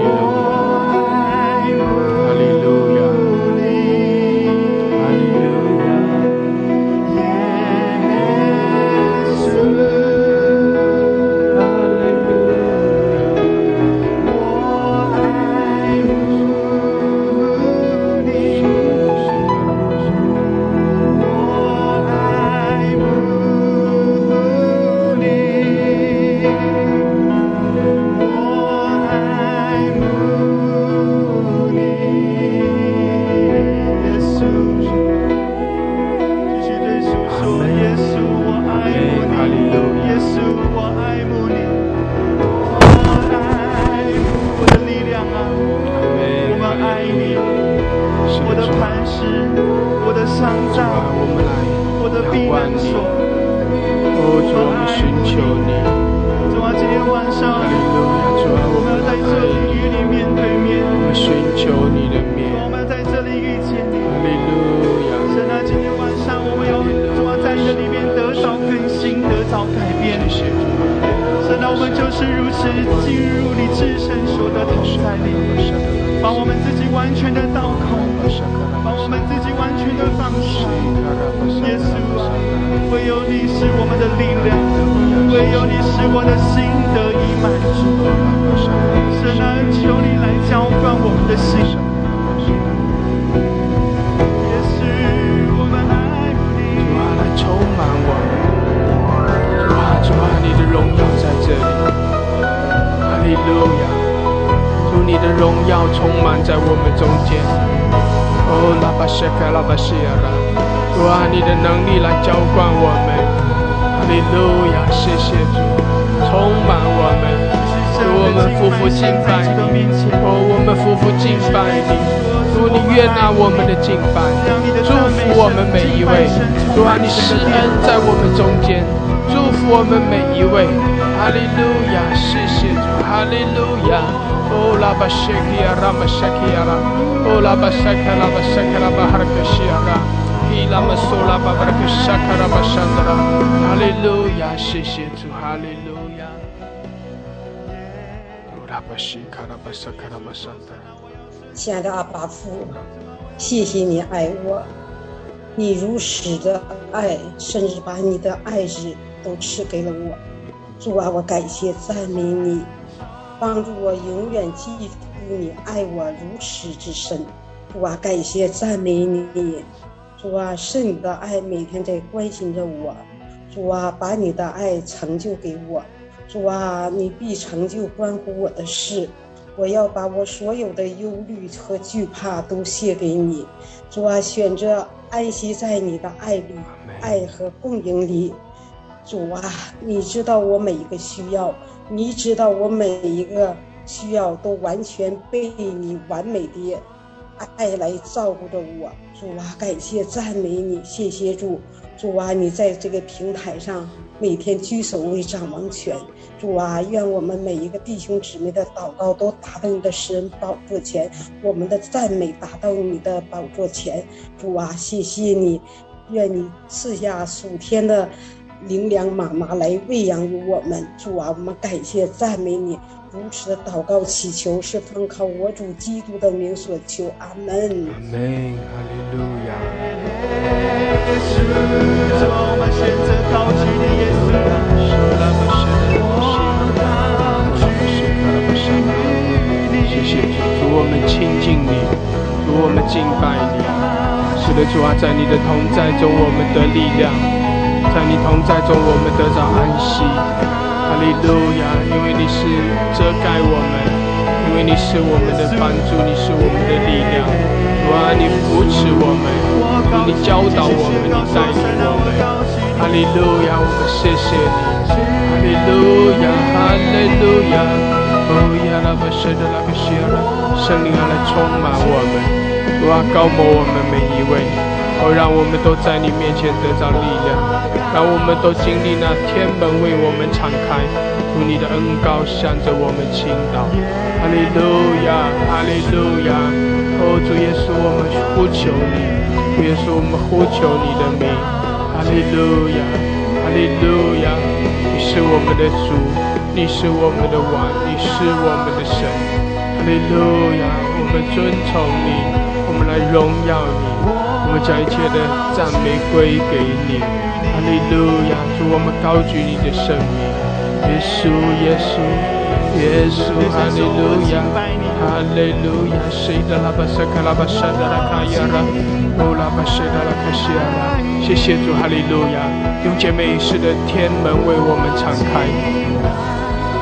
亲爱的阿巴父，谢谢你爱我，你如此的爱，甚至把你的爱子都赐给了我。主啊，我感谢赞美你，帮助我永远记住你爱我如此之深。主啊，感谢赞美你，主啊，是你的爱每天在关心着我。主啊，把你的爱成就给我。主啊，你必成就关乎我的事。我要把我所有的忧虑和惧怕都卸给你。主啊，选择安息在你的爱里、爱和供应里。主啊，你知道我每一个需要，你知道我每一个需要都完全被你完美的爱来照顾着我。主啊，感谢赞美你，谢谢主。主啊，你在这个平台上每天居首位掌王权。主啊，愿我们每一个弟兄姊妹的祷告都达到你的诗人宝座前，我们的赞美达到你的宝座前。主啊，谢谢你，愿你赐下属天的灵粮妈妈来喂养于我们。主啊，我们感谢赞美你。如此的祷告祈求是奉靠我主基督的名所求。阿门。阿门，哈利路亚。谢谢主，我们亲近你，主我们敬拜你。是的，主啊，在你的同在中我们的力量，在你同在中我们得着安息。哈利路亚！因为你是遮盖我们，因为你是我们的帮助，你是我们的力量。主啊，你扶持我们，你教导我们，你带领我们。哈利路亚！我们谢谢你。哈利路亚！哈利路亚！哦呀，拉巴谢的拉巴谢拉，圣灵啊来充满我们，主啊高摩我们每一位，哦让我们都在你面前得到力量。让我们都经历那天门为我们敞开，如你的恩高向着我们倾倒。哈利路亚，哈利路亚！哦，主耶稣，我们呼求你，主耶稣，我们呼求你的名。哈利路亚，哈利路亚！你是我们的主，你是我们的王，你是我们的神。哈利路亚，我们尊崇你，我们来荣耀你，我们将一切的赞美归给你。哈利路亚，主我们高举你的圣名，耶稣，耶稣，耶稣，哈利路亚，哈利路亚，谁的拉巴萨卡拉巴沙的拉卡亚拉，乌拉巴沙的拉卡西亚拉，谢谢主，哈利路亚，用姐妹式的天门为我们敞开，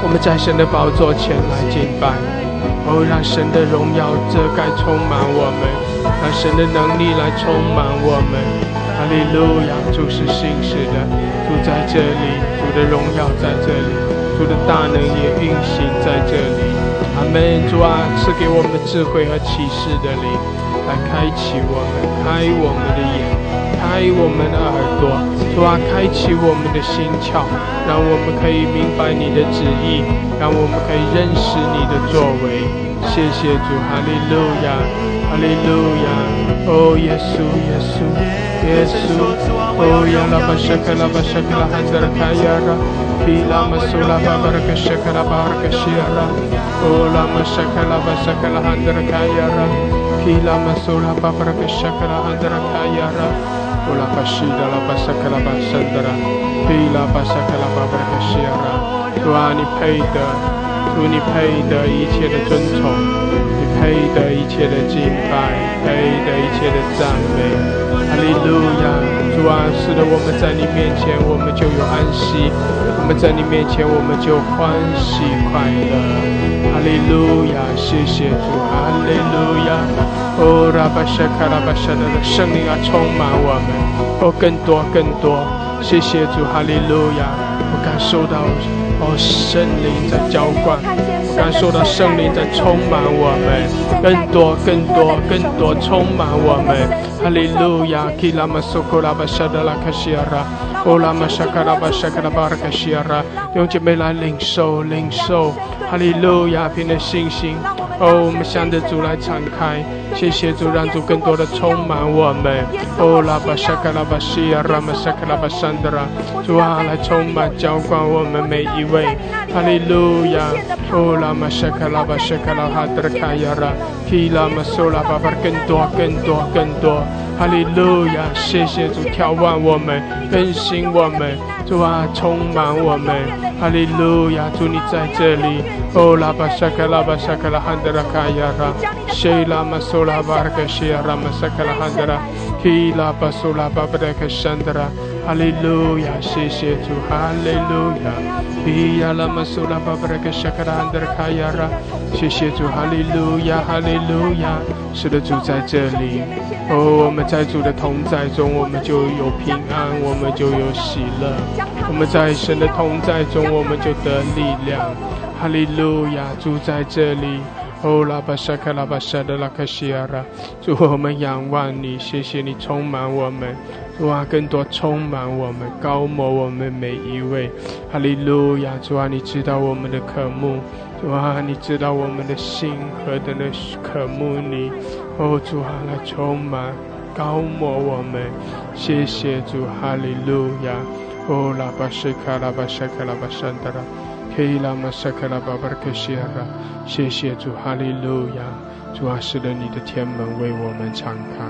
我们在神的宝座前来敬拜，哦，让神的荣耀遮盖充满我们，让神的能力来充满我们。哈利路亚，主是信实的，主在这里，主的荣耀在这里，主的大能也运行在这里。阿门。主啊，赐给我们智慧和启示的灵，来开启我们，开我们的眼，开我们的耳朵。主啊，开启我们的心窍，让我们可以明白你的旨意，让我们可以认识你的作为。谢谢主，哈利路亚，哈利路亚。哦，耶稣，耶稣。耶稣，哦呀拉巴谢克拉巴谢克拉汉德拉卡亚拉，皮拉马苏拉巴巴拉克谢克拉巴拉克谢拉，哦拉马谢克拉巴谢克拉汉德拉卡亚拉，皮拉马苏拉巴巴拉克谢克拉汉德拉卡亚拉，哦拉巴西达拉巴谢克拉巴圣德拉，皮拉巴谢克拉巴巴拉克谢拉，主啊，你配得，主你配得一切的尊崇，你配得一切的敬拜，配得一切的赞美。哈利路亚，主啊，是的，我们在你面前，我们就有安息；我们在你面前，我们就欢喜快乐。哈利路亚，谢谢主，哈利路亚。哦，拉巴沙卡拉巴沙的圣灵啊，充满我们，哦，更多更多。谢谢主，哈利路亚。我感受到，哦，圣灵在浇灌，感受到圣灵在充满我们，更多更多更多充满我们。哈利路亚，基拉玛苏库拉巴沙德拉卡西亚拉，欧拉玛沙卡拉巴沙卡拉巴尔卡西亚拉，用姐妹来领受领受，哈利路亚，凭着信心，哦，我们向着主来敞开，谢谢主，让主更多的充满我们，欧拉巴沙卡拉巴西亚拉玛沙卡拉巴山德拉，主啊，来充满浇灌我们每一位，哈利路亚，欧拉玛沙卡拉巴沙卡拉哈德卡亚拉，基拉玛苏拉巴巴更多更多更多。哈利路亚，谢谢主眺望我们，更新我们，主啊，充满我们。哈利路亚，主你在这里。哦，拉巴沙卡拉巴沙卡拉汉德拉卡亚拉，谢拉玛苏拉巴克谢拉玛沙卡拉汉德拉，基拉巴苏拉巴布德卡山德拉。哈利路亚，谢谢主，哈利路亚。希拉玛苏拉巴布德卡沙卡拉汉德卡亚拉，谢谢主，哈利路亚，哈利路亚。是的，主在这里。哦，我们在主的同在中，我们就有平安，我们就有喜乐。我们在神的同在中，我们就得力量。哈利路亚，主在这里。哦，拉巴沙卡拉巴沙的拉卡西亚拉，主我们仰望你，谢谢你充满我们，主啊，更多充满我们，高摩我们每一位。哈利路亚，主啊，你知道我们的渴慕，主啊，你知道我们的心何等的渴慕你。哦，主啊，来充满高摩我们，谢谢主，哈利路亚。哦，拉巴西卡拉巴沙卡拉巴山达拉，可以拉玛沙卡拉巴巴克西亚拉，谢谢主，哈利路亚，主啊，使得你的天门为我们敞开，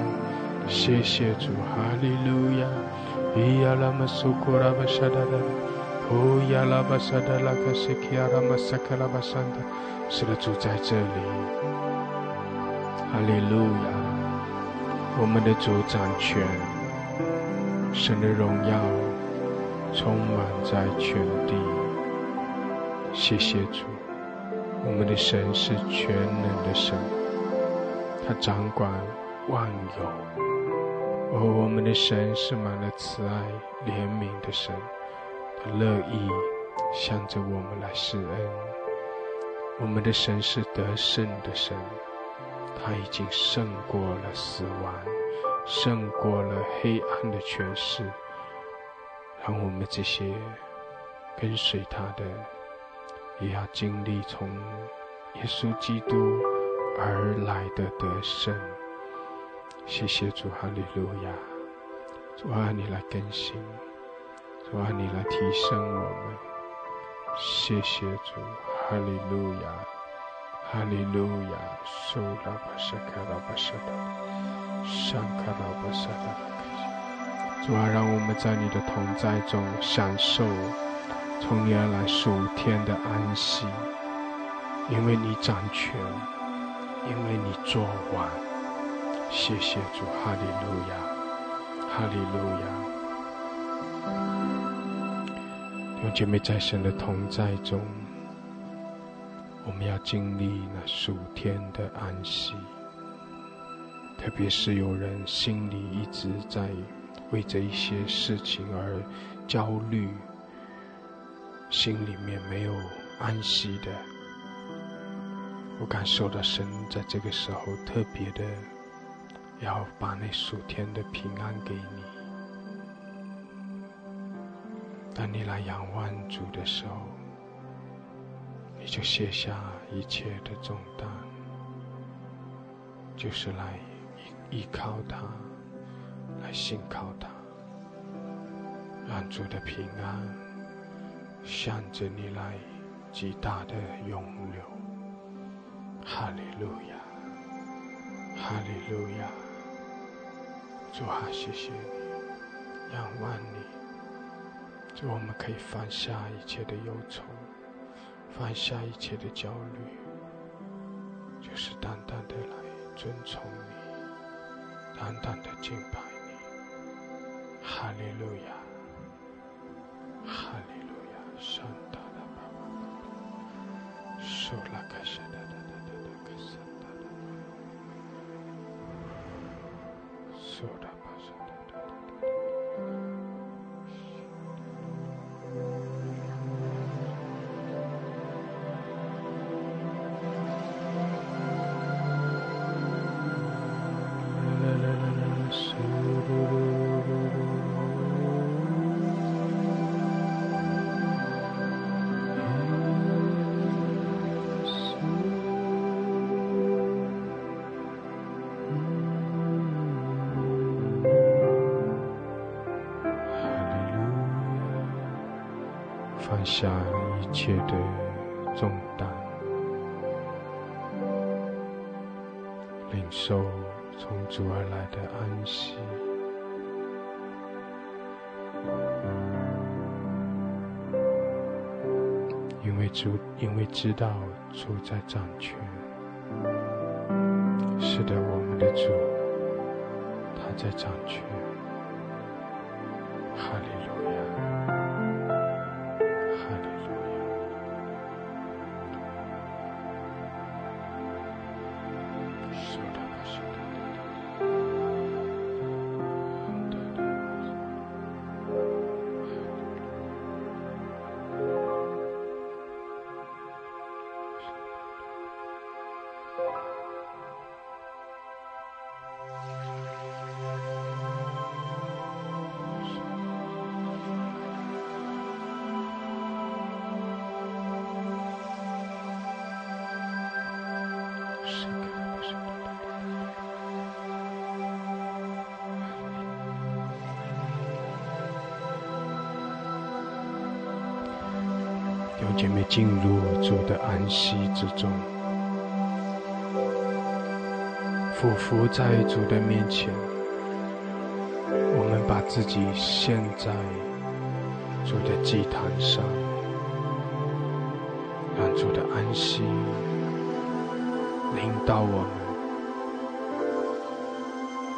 谢谢主，哈利路亚，伊亚拉玛苏库拉巴沙达拉，哦，亚拉巴沙达拉卡西基亚拉玛萨卡拉巴山达，使得主在这里，哈利路亚，我们的主掌权，神的荣耀。充满在全地，谢谢主，我们的神是全能的神，他掌管万有。而我们的神是满了慈爱怜悯的神，他乐意向着我们来施恩。我们的神是得胜的神，他已经胜过了死亡，胜过了黑暗的权势。让我们这些跟随他的，也要经历从耶稣基督而来的得胜。谢谢主，哈利路亚！主啊，你来更新，主啊，你来提升我们。谢谢主，哈利路亚，哈利路亚！苏拉巴沙卡拉巴沙达，上卡拉巴沙达。主啊，让我们在你的同在中享受从你而来数天的安息，因为你掌权，因为你做完。谢谢主，哈利路亚，哈利路亚。弟兄姐妹，在神的同在中，我们要经历那数天的安息，特别是有人心里一直在。为这一些事情而焦虑，心里面没有安息的，我感受到神在这个时候特别的要把那数天的平安给你。当你来仰望主的时候，你就卸下一切的重担，就是来依依靠他。来信靠他，让主的平安向着你来极大的涌流。哈利路亚，哈利路亚，主啊，谢谢你，仰望你，主，我们可以放下一切的忧愁，放下一切的焦虑，就是淡淡的来尊崇你，淡淡的敬拜你。哈利路亚，哈利路亚，圣达拉巴巴巴，苏拉卡什达达达达达下一切的重担，领受从主而来的安息，因为主，因为知道主在掌权，是的，我们的主，他在掌权。的安息之中，俯伏在主的面前，我们把自己献在主的祭坛上，让主的安息领导我们。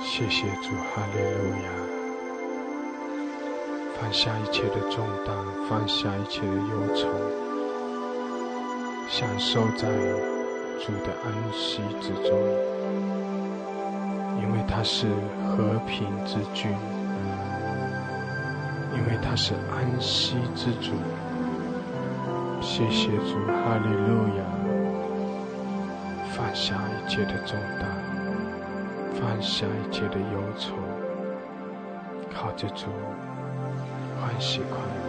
谢谢主，哈利路亚！放下一切的重担，放下一切的忧愁，享受在主的安息之中，因为他是和平之君，因为他是安息之主。谢谢主，哈利路亚！放下一切的重担。放下一切的忧愁，靠着主欢喜快乐，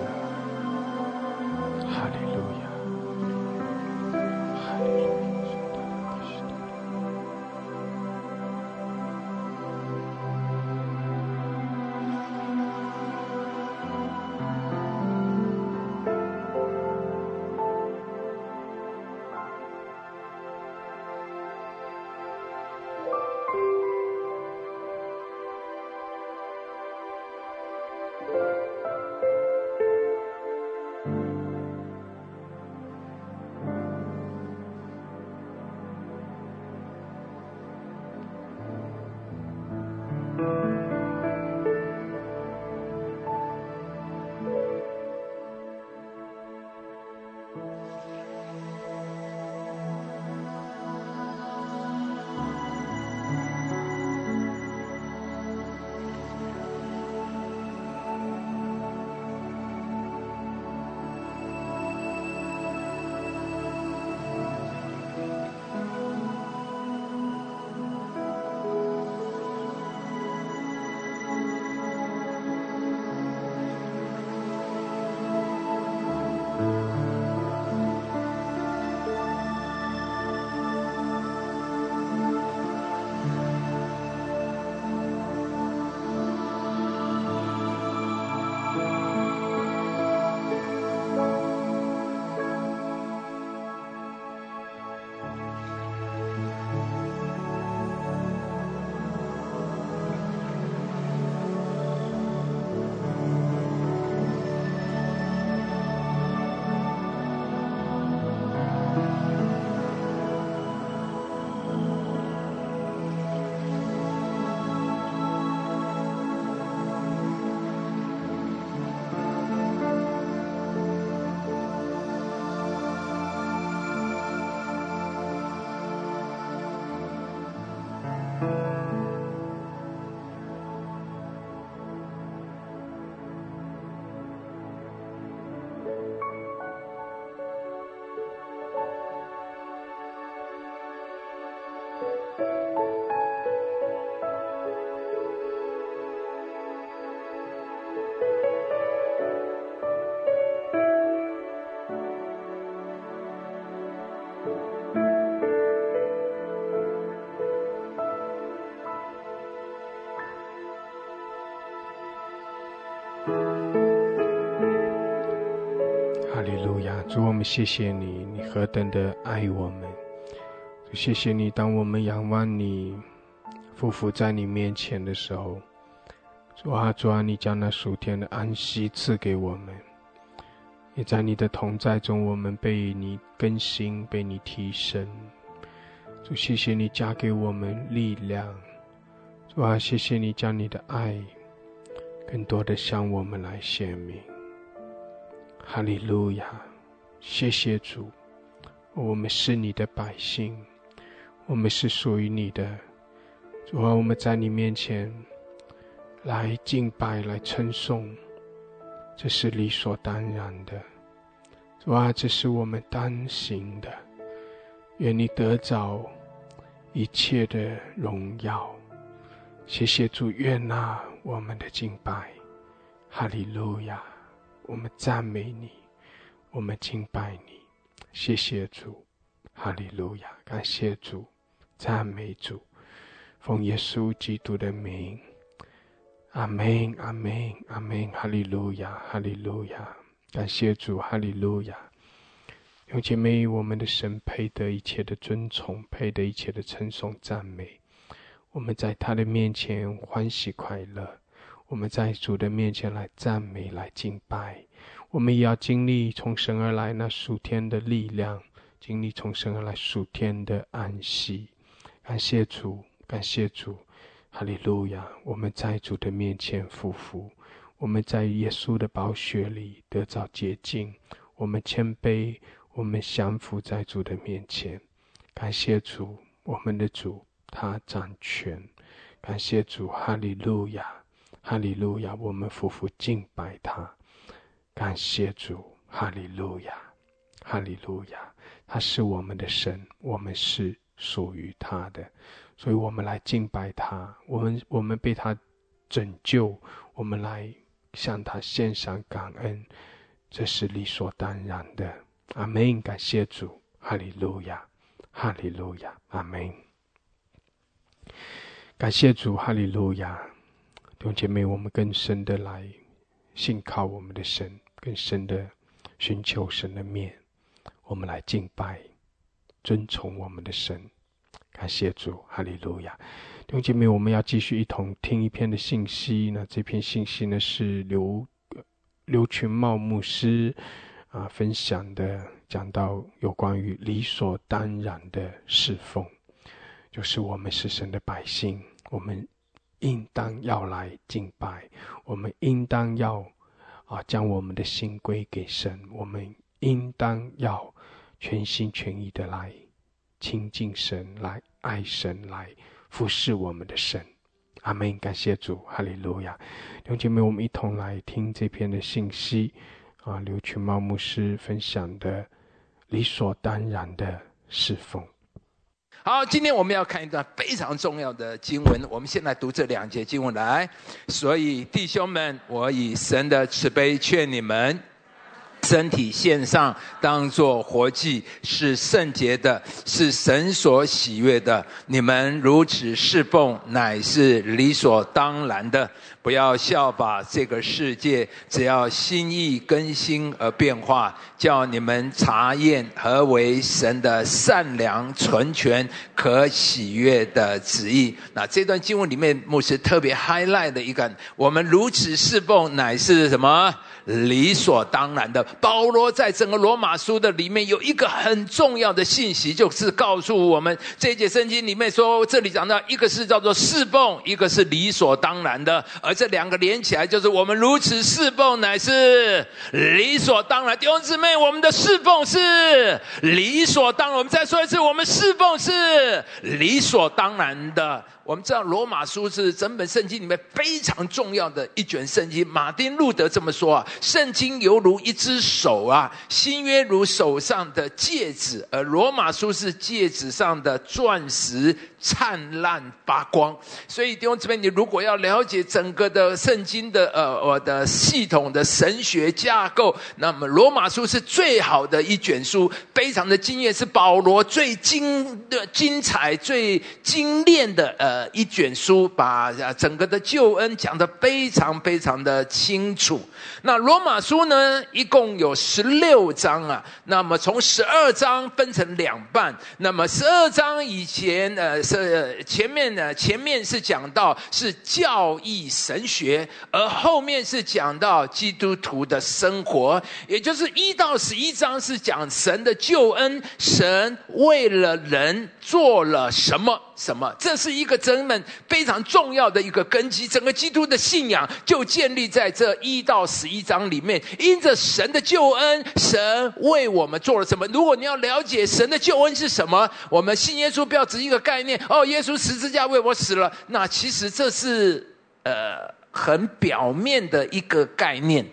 主，我们谢谢你，你何等的爱我们。主，谢谢你，当我们仰望你，匍匐在你面前的时候，主啊，主啊，你将那属天的安息赐给我们，也在你的同在中，我们被你更新，被你提升。主，谢谢你加给我们力量。主啊，谢谢你将你的爱更多的向我们来显明。哈利路亚。谢谢主，我们是你的百姓，我们是属于你的。主啊，我们在你面前来敬拜、来称颂，这是理所当然的。主啊，这是我们当行的。愿你得着一切的荣耀。谢谢主，愿纳我们的敬拜。哈利路亚，我们赞美你。我们敬拜你，谢谢主，哈利路亚，感谢主，赞美主，奉耶稣基督的名，阿门，阿门，阿门，哈利路亚，哈利路亚，感谢主，哈利路亚，有姐妹，我们的神配得一切的尊崇，配得一切的称颂赞美。我们在他的面前欢喜快乐，我们在主的面前来赞美、来敬拜。我们也要经历从神而来那属天的力量，经历从神而来属天的安息。感谢主，感谢主，哈利路亚！我们在主的面前匍匐，我们在耶稣的宝血里得到洁净。我们谦卑，我们降服在主的面前。感谢主，我们的主他掌权。感谢主，哈利路亚，哈利路亚！我们夫妇敬拜他。感谢主，哈利路亚，哈利路亚！他是我们的神，我们是。属于他的，所以我们来敬拜他。我们我们被他拯救，我们来向他献上感恩，这是理所当然的。阿门！感谢主，哈利路亚，哈利路亚，阿门！感谢主，哈利路亚。弟兄姐妹，我们更深的来信靠我们的神，更深的寻求神的面，我们来敬拜。尊崇我们的神，感谢主，哈利路亚！弟兄姐妹，我们要继续一同听一篇的信息。那这篇信息呢，是刘刘群茂牧师啊分享的，讲到有关于理所当然的侍奉，就是我们是神的百姓，我们应当要来敬拜，我们应当要啊将我们的心归给神，我们应当要。全心全意的来亲近神，来爱神，来服侍我们的神。阿门！感谢主，哈利路亚！弟兄姐妹，我们一同来听这篇的信息啊，刘群茂牧师分享的理所当然的侍奉。好，今天我们要看一段非常重要的经文。我们先来读这两节经文来。所以，弟兄们，我以神的慈悲劝你们。身体献上，当作活祭，是圣洁的，是神所喜悦的。你们如此侍奉，乃是理所当然的。不要效法这个世界，只要心意更新而变化，叫你们查验何为神的善良、纯全、可喜悦的旨意。那这段经文里面，牧师特别 highlight 的一个，我们如此侍奉，乃是什么？理所当然的。保罗在整个罗马书的里面有一个很重要的信息，就是告诉我们这一节圣经里面说，这里讲到一个是叫做侍奉，一个是理所当然的，而这两个连起来就是我们如此侍奉乃是理所当然。弟兄姊妹，我们的侍奉是理所当然。我们再说一次，我们侍奉是理所当然的。我们知道罗马书是整本圣经里面非常重要的一卷圣经。马丁路德这么说啊：“圣经犹如一只手啊，新约如手上的戒指，而罗马书是戒指上的钻石。”灿烂发光，所以弟兄姊妹，你如果要了解整个的圣经的呃我的系统的神学架构，那么罗马书是最好的一卷书，非常的惊艳，是保罗最精的精彩、最精炼的呃一卷书，把整个的救恩讲得非常非常的清楚。那罗马书呢，一共有十六章啊，那么从十二章分成两半，那么十二章以前呃。是前面呢，前面是讲到是教义神学，而后面是讲到基督徒的生活，也就是一到十一章是讲神的救恩，神为了人做了什么什么，这是一个真们非常重要的一个根基，整个基督的信仰就建立在这一到十一章里面。因着神的救恩，神为我们做了什么？如果你要了解神的救恩是什么，我们信耶稣不要只一个概念。哦，耶稣十字架为我死了。那其实这是呃很表面的一个概念。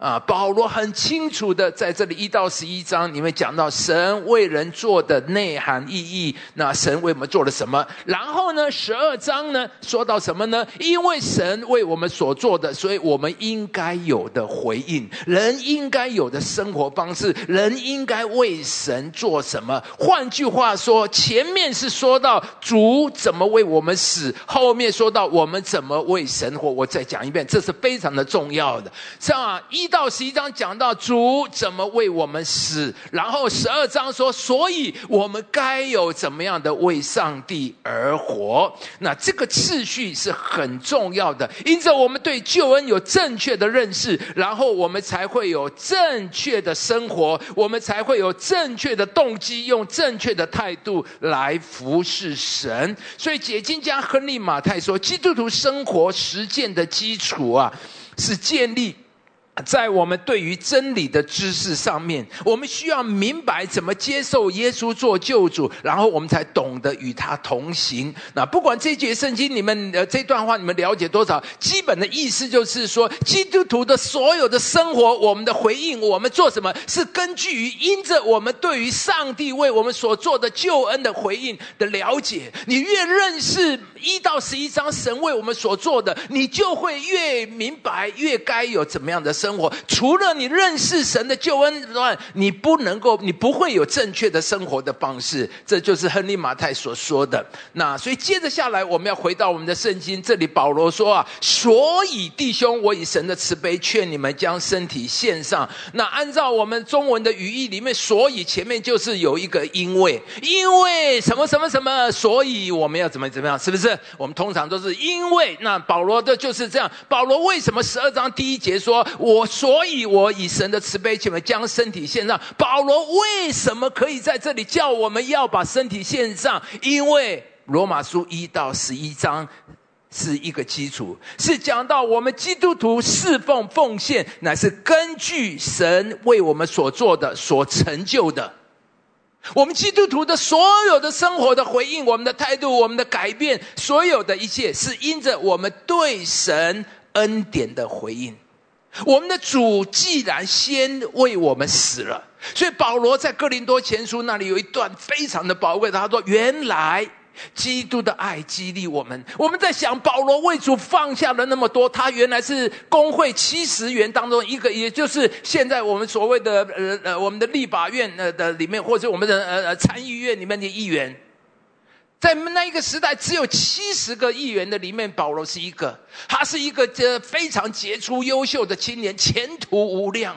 啊，保罗很清楚的在这里一到十一章里面讲到神为人做的内涵意义。那神为我们做了什么？然后呢，十二章呢说到什么呢？因为神为我们所做的，所以我们应该有的回应，人应该有的生活方式，人应该为神做什么？换句话说，前面是说到主怎么为我们死，后面说到我们怎么为神活。我再讲一遍，这是非常的重要的。是啊一。到十一章讲到主怎么为我们死，然后十二章说，所以我们该有怎么样的为上帝而活。那这个次序是很重要的，因着我们对救恩有正确的认识，然后我们才会有正确的生活，我们才会有正确的动机，用正确的态度来服侍神。所以解经家亨利马太说，基督徒生活实践的基础啊。是建立。在我们对于真理的知识上面，我们需要明白怎么接受耶稣做救主，然后我们才懂得与他同行。那不管这节圣经你们呃这段话你们了解多少，基本的意思就是说，基督徒的所有的生活，我们的回应，我们做什么，是根据于因着我们对于上帝为我们所做的救恩的回应的了解。你越认识一到十一章神为我们所做的，你就会越明白，越该有怎么样的生。生活除了你认识神的救恩之外，你不能够，你不会有正确的生活的方式。这就是亨利马太所说的。那所以接着下来，我们要回到我们的圣经。这里保罗说啊，所以弟兄，我以神的慈悲劝你们将身体献上。那按照我们中文的语义里面，所以前面就是有一个因为，因为什么什么什么，所以我们要怎么怎么样，是不是？我们通常都是因为。那保罗的就是这样。保罗为什么十二章第一节说我？我所以，我以神的慈悲，请们将身体献上。保罗为什么可以在这里叫我们要把身体献上？因为罗马书一到十一章是一个基础，是讲到我们基督徒侍奉奉献，乃是根据神为我们所做的、所成就的。我们基督徒的所有的生活的回应，我们的态度，我们的改变，所有的一切，是因着我们对神恩典的回应。我们的主既然先为我们死了，所以保罗在哥林多前书那里有一段非常的宝贵的，他说：“原来基督的爱激励我们。”我们在想，保罗为主放下了那么多，他原来是工会七十员当中一个，也就是现在我们所谓的呃呃我们的立法院呃的里面，或者我们的呃呃参议院里面的议员。在那一个时代，只有七十个议员的里面，保罗是一个。他是一个这非常杰出、优秀的青年，前途无量。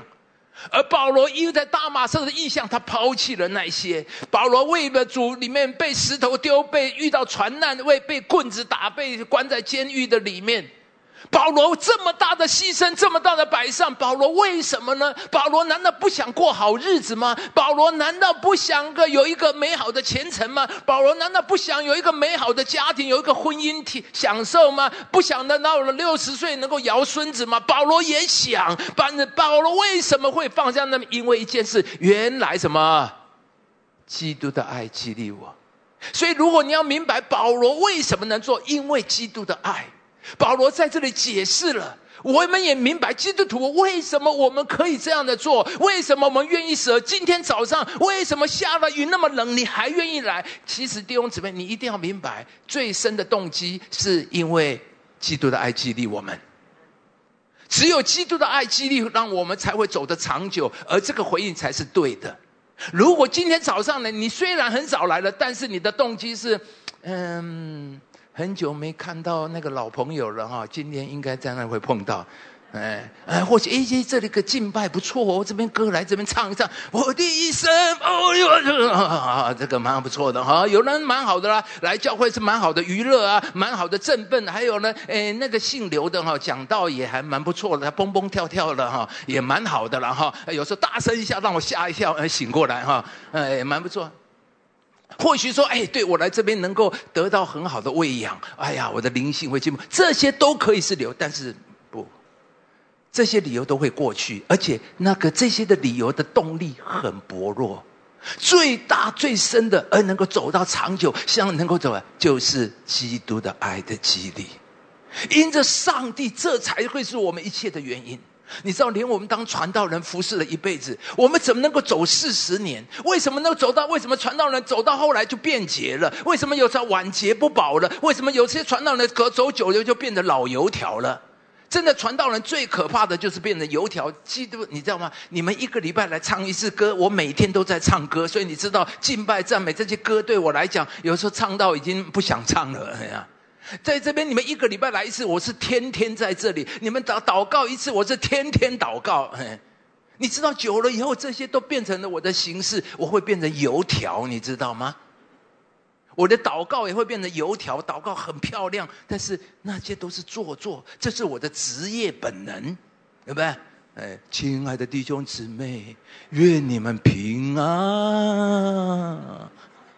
而保罗因为在大马色的意象，他抛弃了那些。保罗为了主，里面被石头丢，被遇到船难，为被棍子打，被关在监狱的里面。保罗这么大的牺牲，这么大的摆上，保罗为什么呢？保罗难道不想过好日子吗？保罗难道不想个有一个美好的前程吗？保罗难道不想有一个美好的家庭，有一个婚姻体享受吗？不想的到了六十岁能够摇孙子吗？保罗也想。反正保罗为什么会放下那么？因为一件事，原来什么？基督的爱激励我。所以，如果你要明白保罗为什么能做，因为基督的爱。保罗在这里解释了，我们也明白基督徒为什么我们可以这样的做，为什么我们愿意舍。今天早上为什么下了雨那么冷，你还愿意来？其实弟兄姊妹，你一定要明白，最深的动机是因为基督的爱激励我们。只有基督的爱激励，让我们才会走得长久，而这个回应才是对的。如果今天早上呢，你虽然很早来了，但是你的动机是，嗯。很久没看到那个老朋友了哈，今天应该在那会碰到，哎哎，或许哎这里个敬拜不错哦，这边歌来这边唱一唱，我的一生哦哟，这个蛮不错的哈，有人蛮好的啦，来教会是蛮好的娱乐啊，蛮好的振奋，还有呢，哎那个姓刘的哈，讲道也还蛮不错的，他蹦蹦跳跳的哈，也蛮好的了哈，有时候大声一下让我吓一跳，醒过来哈，哎蛮不错。或许说，哎，对我来这边能够得到很好的喂养，哎呀，我的灵性会进步，这些都可以是理由，但是不，这些理由都会过去，而且那个这些的理由的动力很薄弱，最大最深的，而能够走到长久，像能够走，就是基督的爱的激励，因着上帝，这才会是我们一切的原因。你知道，连我们当传道人服侍了一辈子，我们怎么能够走四十年？为什么能走到？为什么传道人走到后来就变节了？为什么有时候晚节不保了？为什么有些传道人隔走久了就变得老油条了？真的，传道人最可怕的就是变成油条。基督，你知道吗？你们一个礼拜来唱一次歌，我每天都在唱歌，所以你知道敬拜赞美这些歌对我来讲，有时候唱到已经不想唱了。哎呀。在这边你们一个礼拜来一次，我是天天在这里；你们祷祷告一次，我是天天祷告。你知道久了以后，这些都变成了我的形式，我会变成油条，你知道吗？我的祷告也会变成油条，祷告很漂亮，但是那些都是做作，这是我的职业本能，对不对？哎，亲爱的弟兄姊妹，愿你们平安。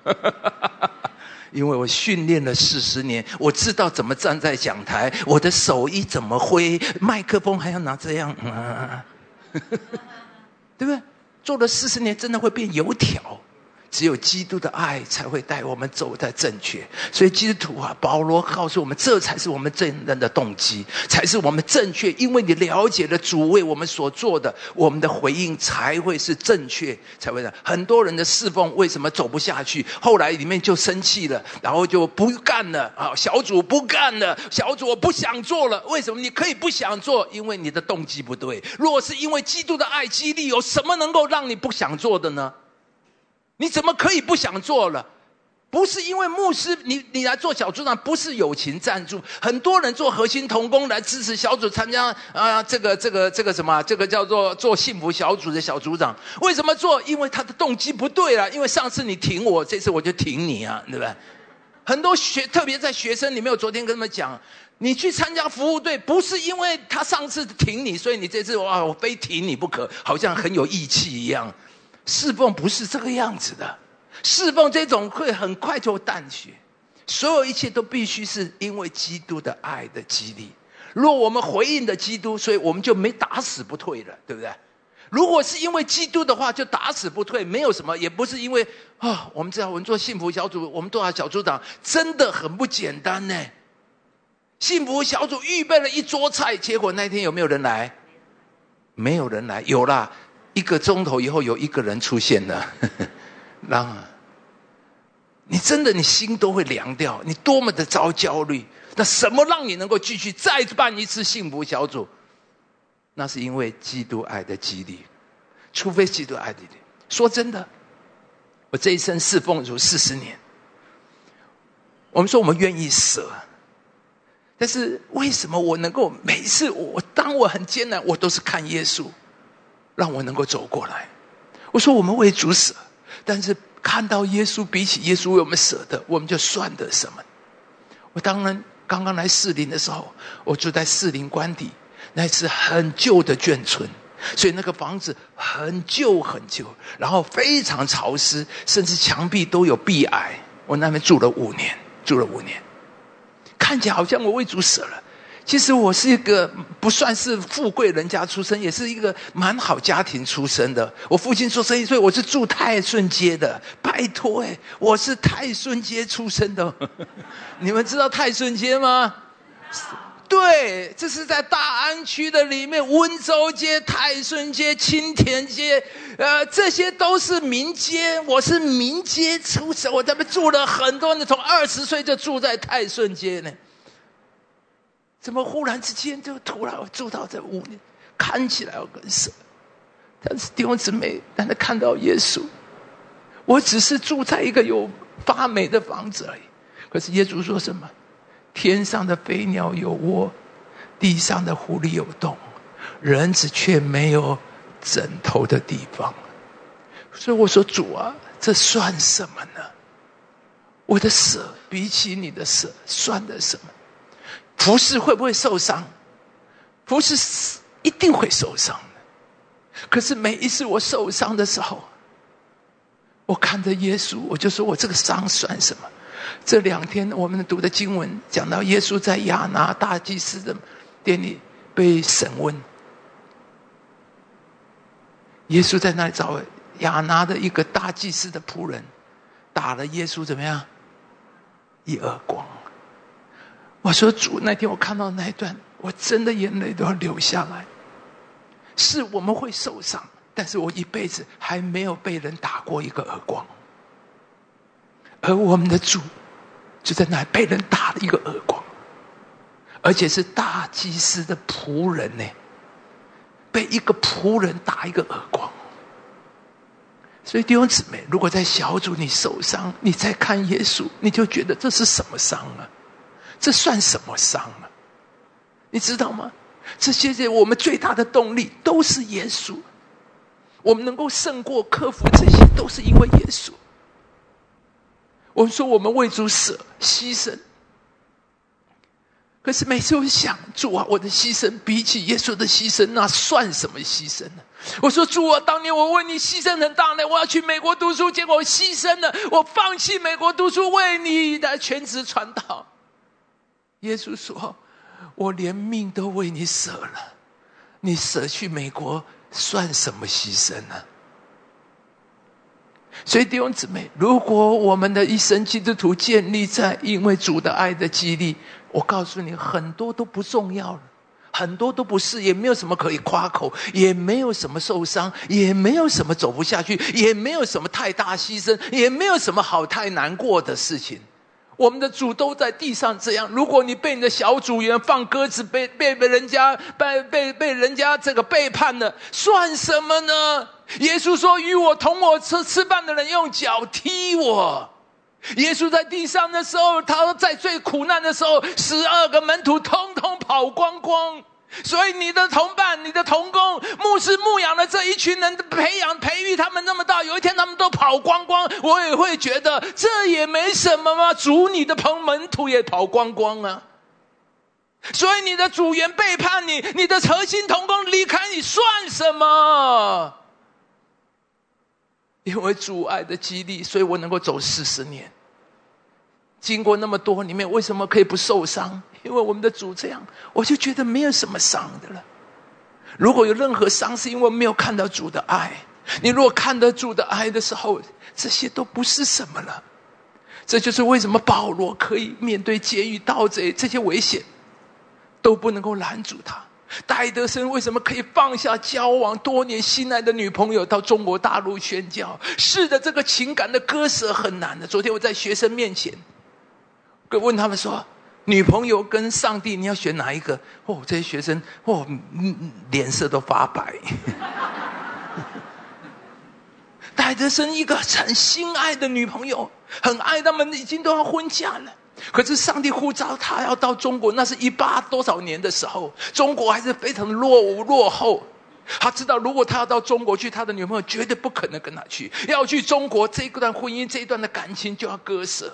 因为我训练了四十年，我知道怎么站在讲台，我的手艺怎么挥，麦克风还要拿这样，啊 对不对？做了四十年，真的会变油条。只有基督的爱才会带我们走在正确，所以基督徒啊，保罗告诉我们，这才是我们真正的动机，才是我们正确。因为你了解了主为我们所做的，我们的回应才会是正确，才会的。很多人的侍奉为什么走不下去？后来里面就生气了，然后就不干了啊！小组不干了，小组我不想做了。为什么？你可以不想做，因为你的动机不对。如果是因为基督的爱激励，有什么能够让你不想做的呢？你怎么可以不想做了？不是因为牧师，你你来做小组长，不是友情赞助。很多人做核心同工来支持小组参加啊，这个这个这个什么，这个叫做做幸福小组的小组长。为什么做？因为他的动机不对了。因为上次你挺我，这次我就挺你啊，对不对？很多学，特别在学生里面，我昨天跟他们讲，你去参加服务队，不是因为他上次挺你，所以你这次哇，我非挺你不可，好像很有义气一样。侍奉不是这个样子的，侍奉这种会很快就淡去，所有一切都必须是因为基督的爱的激励。如果我们回应的基督，所以我们就没打死不退了，对不对？如果是因为基督的话，就打死不退，没有什么，也不是因为啊，我们知道我们做幸福小组，我们多少小组长真的很不简单呢。幸福小组预备了一桌菜，结果那天有没有人来？没有人来，有啦。一个钟头以后，有一个人出现了，让你真的你心都会凉掉，你多么的遭焦虑。那什么让你能够继续再办一次幸福小组？那是因为基督爱的激励，除非基督爱的。说真的，我这一生侍奉主四十年，我们说我们愿意舍，但是为什么我能够每一次我当我很艰难，我都是看耶稣。让我能够走过来。我说我们为主舍，但是看到耶稣，比起耶稣为我们舍的，我们就算得什么？我当然刚刚来士林的时候，我住在士林官邸，那是很旧的眷村，所以那个房子很旧很旧，然后非常潮湿，甚至墙壁都有壁癌。我那边住了五年，住了五年，看起来好像我为主舍了。其实我是一个不算是富贵人家出身，也是一个蛮好家庭出身的。我父亲做生意，所以我是住泰顺街的。拜托哎，我是泰顺街出身的。你们知道泰顺街吗？对，这是在大安区的里面，温州街、泰顺街、青田街，呃，这些都是民街。我是民街出身，我在那边住了很多年，从二十岁就住在泰顺街呢。怎么忽然之间就突然住到这屋里？看起来我跟神，但是弟兄姊妹，但他看到耶稣，我只是住在一个有发霉的房子而已。可是耶稣说什么？天上的飞鸟有窝，地上的狐狸有洞，人子却没有枕头的地方。所以我说主啊，这算什么呢？我的舍比起你的舍，算得什么？服侍会不会受伤？服侍一定会受伤的。可是每一次我受伤的时候，我看着耶稣，我就说我这个伤算什么？这两天我们读的经文讲到，耶稣在亚拿大祭司的店里被审问。耶稣在那里找亚拿的一个大祭司的仆人，打了耶稣怎么样？一耳光。我说主，那天我看到那一段，我真的眼泪都要流下来。是我们会受伤，但是我一辈子还没有被人打过一个耳光，而我们的主就在那被人打了一个耳光，而且是大祭司的仆人呢，被一个仆人打一个耳光。所以弟兄姊妹，如果在小组你受伤，你再看耶稣，你就觉得这是什么伤啊？这算什么伤啊？你知道吗？这些些我们最大的动力都是耶稣。我们能够胜过、克服这些，都是因为耶稣。我们说我们为主舍牺牲，可是每次我想，主啊，我的牺牲比起耶稣的牺牲，那算什么牺牲呢？我说主啊，当年我为你牺牲很大呢，我要去美国读书，结果我牺牲了，我放弃美国读书，为你的全职传道。耶稣说：“我连命都为你舍了，你舍去美国。”算什么牺牲呢？所以弟兄姊妹，如果我们的一生基督徒建立在因为主的爱的激励，我告诉你，很多都不重要了，很多都不是，也没有什么可以夸口，也没有什么受伤，也没有什么走不下去，也没有什么太大牺牲，也没有什么好太难过的事情。我们的主都在地上这样。如果你被你的小组员放鸽子，被被被人家被被被人家这个背叛了，算什么呢？耶稣说：“与我同我吃吃饭的人用脚踢我。”耶稣在地上的时候，他在最苦难的时候，十二个门徒通通跑光光。所以你的同伴、你的同工、牧师牧养的这一群人，培养培育他们那么大，有一天他们都跑光光，我也会觉得这也没什么嘛。主你的朋门徒也跑光光啊。所以你的组员背叛你，你的核心同工离开你，算什么？因为阻碍的激励，所以我能够走四十年。经过那么多里面，为什么可以不受伤？因为我们的主这样，我就觉得没有什么伤的了。如果有任何伤，是因为没有看到主的爱。你如果看得主的爱的时候，这些都不是什么了。这就是为什么保罗可以面对监狱、盗贼这些危险，都不能够拦住他。戴德生为什么可以放下交往多年心爱的女朋友到中国大陆宣教？是的，这个情感的割舍很难的。昨天我在学生面前，就问他们说。女朋友跟上帝，你要选哪一个？哦，这些学生哦，脸色都发白。戴德生一个很心爱的女朋友，很爱他们，已经都要婚嫁了。可是上帝呼召他要到中国，那是一八多少年的时候，中国还是非常落伍落后。他知道，如果他要到中国去，他的女朋友绝对不可能跟他去。要去中国，这一段婚姻，这一段的感情就要割舍。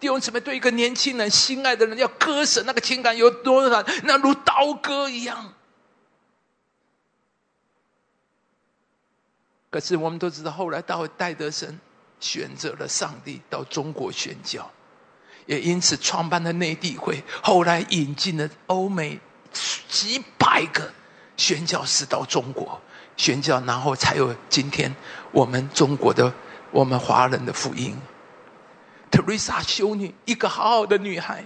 弟兄姊妹，对一个年轻人心爱的人要割舍，那个情感有多难？那如刀割一样。可是我们都知道，后来到戴德生选择了上帝到中国宣教，也因此创办了内地会，后来引进了欧美几百个宣教士到中国宣教，然后才有今天我们中国的我们华人的福音。特瑞莎修女，一个好好的女孩，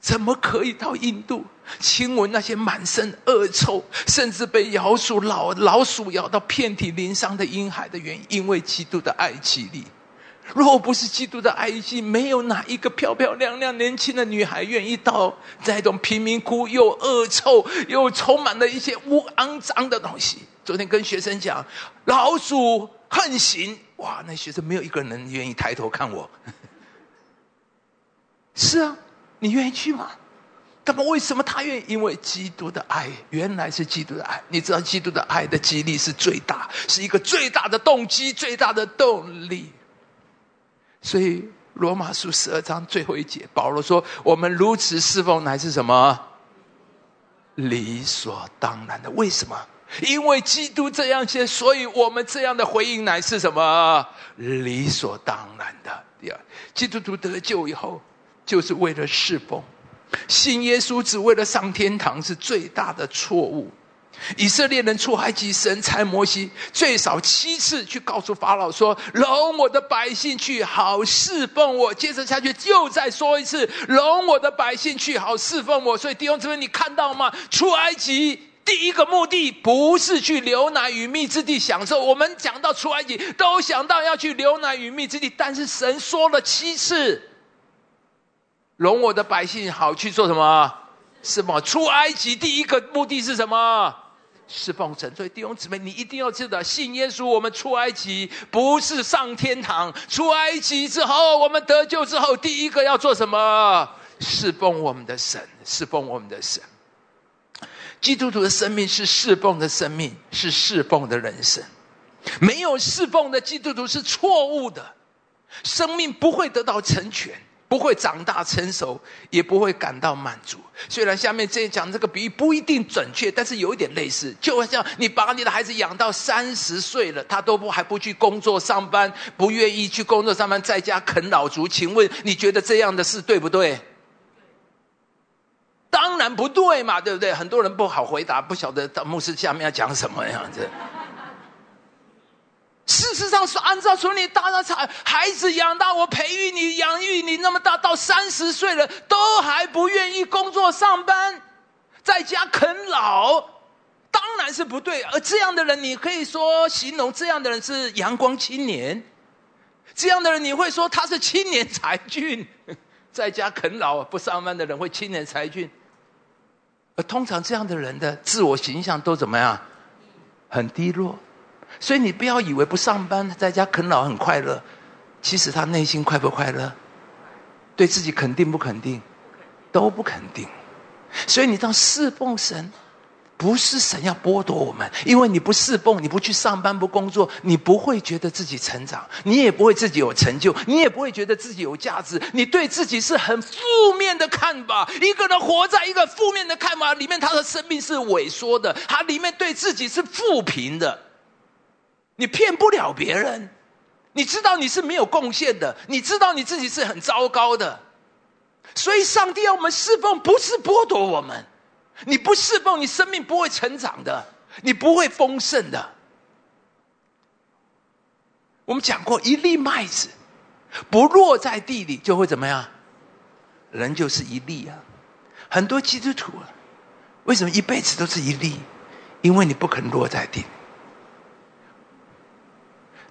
怎么可以到印度亲吻那些满身恶臭，甚至被老鼠老老鼠咬到遍体鳞伤的婴孩的原因？因为基督的爱激励。若不是基督的爱激，没有哪一个漂漂亮亮年轻的女孩愿意到这种贫民窟又恶臭又充满了一些污肮脏的东西。昨天跟学生讲，老鼠横行。哇！那学生没有一个人愿意抬头看我。是啊，你愿意去吗？那么为什么他愿意？因为基督的爱，原来是基督的爱。你知道，基督的爱的激励是最大，是一个最大的动机，最大的动力。所以罗马书十二章最后一节，保罗说：“我们如此侍奉，乃是什么？理所当然的。为什么？”因为基督这样写，所以我们这样的回应乃是什么理所当然的。第二，基督徒得救以后，就是为了侍奉，信耶稣只为了上天堂是最大的错误。以色列人出埃及，神差摩西最少七次去告诉法老说：“容我的百姓去，好侍奉我。”接着下去又再说一次：“容我的百姓去，好侍奉我。”所以弟兄姊妹，你看到吗？出埃及。第一个目的不是去流奶与蜜之地享受，我们讲到出埃及都想到要去流奶与蜜之地，但是神说了七次，容我的百姓好去做什么？是吗？出埃及第一个目的是什么？是奉神。所以弟兄姊妹，你一定要记得，信耶稣，我们出埃及不是上天堂，出埃及之后，我们得救之后，第一个要做什么？侍奉我们的神，侍奉我们的神。基督徒的生命是侍奉的生命，是侍奉的人生。没有侍奉的基督徒是错误的，生命不会得到成全，不会长大成熟，也不会感到满足。虽然下面这讲这个比喻不一定准确，但是有一点类似，就像你把你的孩子养到三十岁了，他都不还不去工作上班，不愿意去工作上班，在家啃老族。请问你觉得这样的事对不对？当然不对嘛，对不对？很多人不好回答，不晓得牧师下面要讲什么样子。事实上是按照从你大到产孩子养大，我培育你、养育你那么大，到三十岁了都还不愿意工作上班，在家啃老，当然是不对。而这样的人，你可以说形容这样的人是阳光青年，这样的人你会说他是青年才俊，在家啃老不上班的人会青年才俊。而通常这样的人的自我形象都怎么样？很低落，所以你不要以为不上班在家啃老很快乐，其实他内心快不快乐？对自己肯定不肯定？都不肯定。所以你当侍奉神。不是神要剥夺我们，因为你不侍奉，你不去上班不工作，你不会觉得自己成长，你也不会自己有成就，你也不会觉得自己有价值，你对自己是很负面的看法。一个人活在一个负面的看法里面，他的生命是萎缩的，他里面对自己是负评的。你骗不了别人，你知道你是没有贡献的，你知道你自己是很糟糕的，所以上帝要我们侍奉，不是剥夺我们。你不侍奉，你生命不会成长的，你不会丰盛的。我们讲过，一粒麦子不落在地里，就会怎么样？人就是一粒啊。很多基督徒啊，为什么一辈子都是一粒？因为你不肯落在地。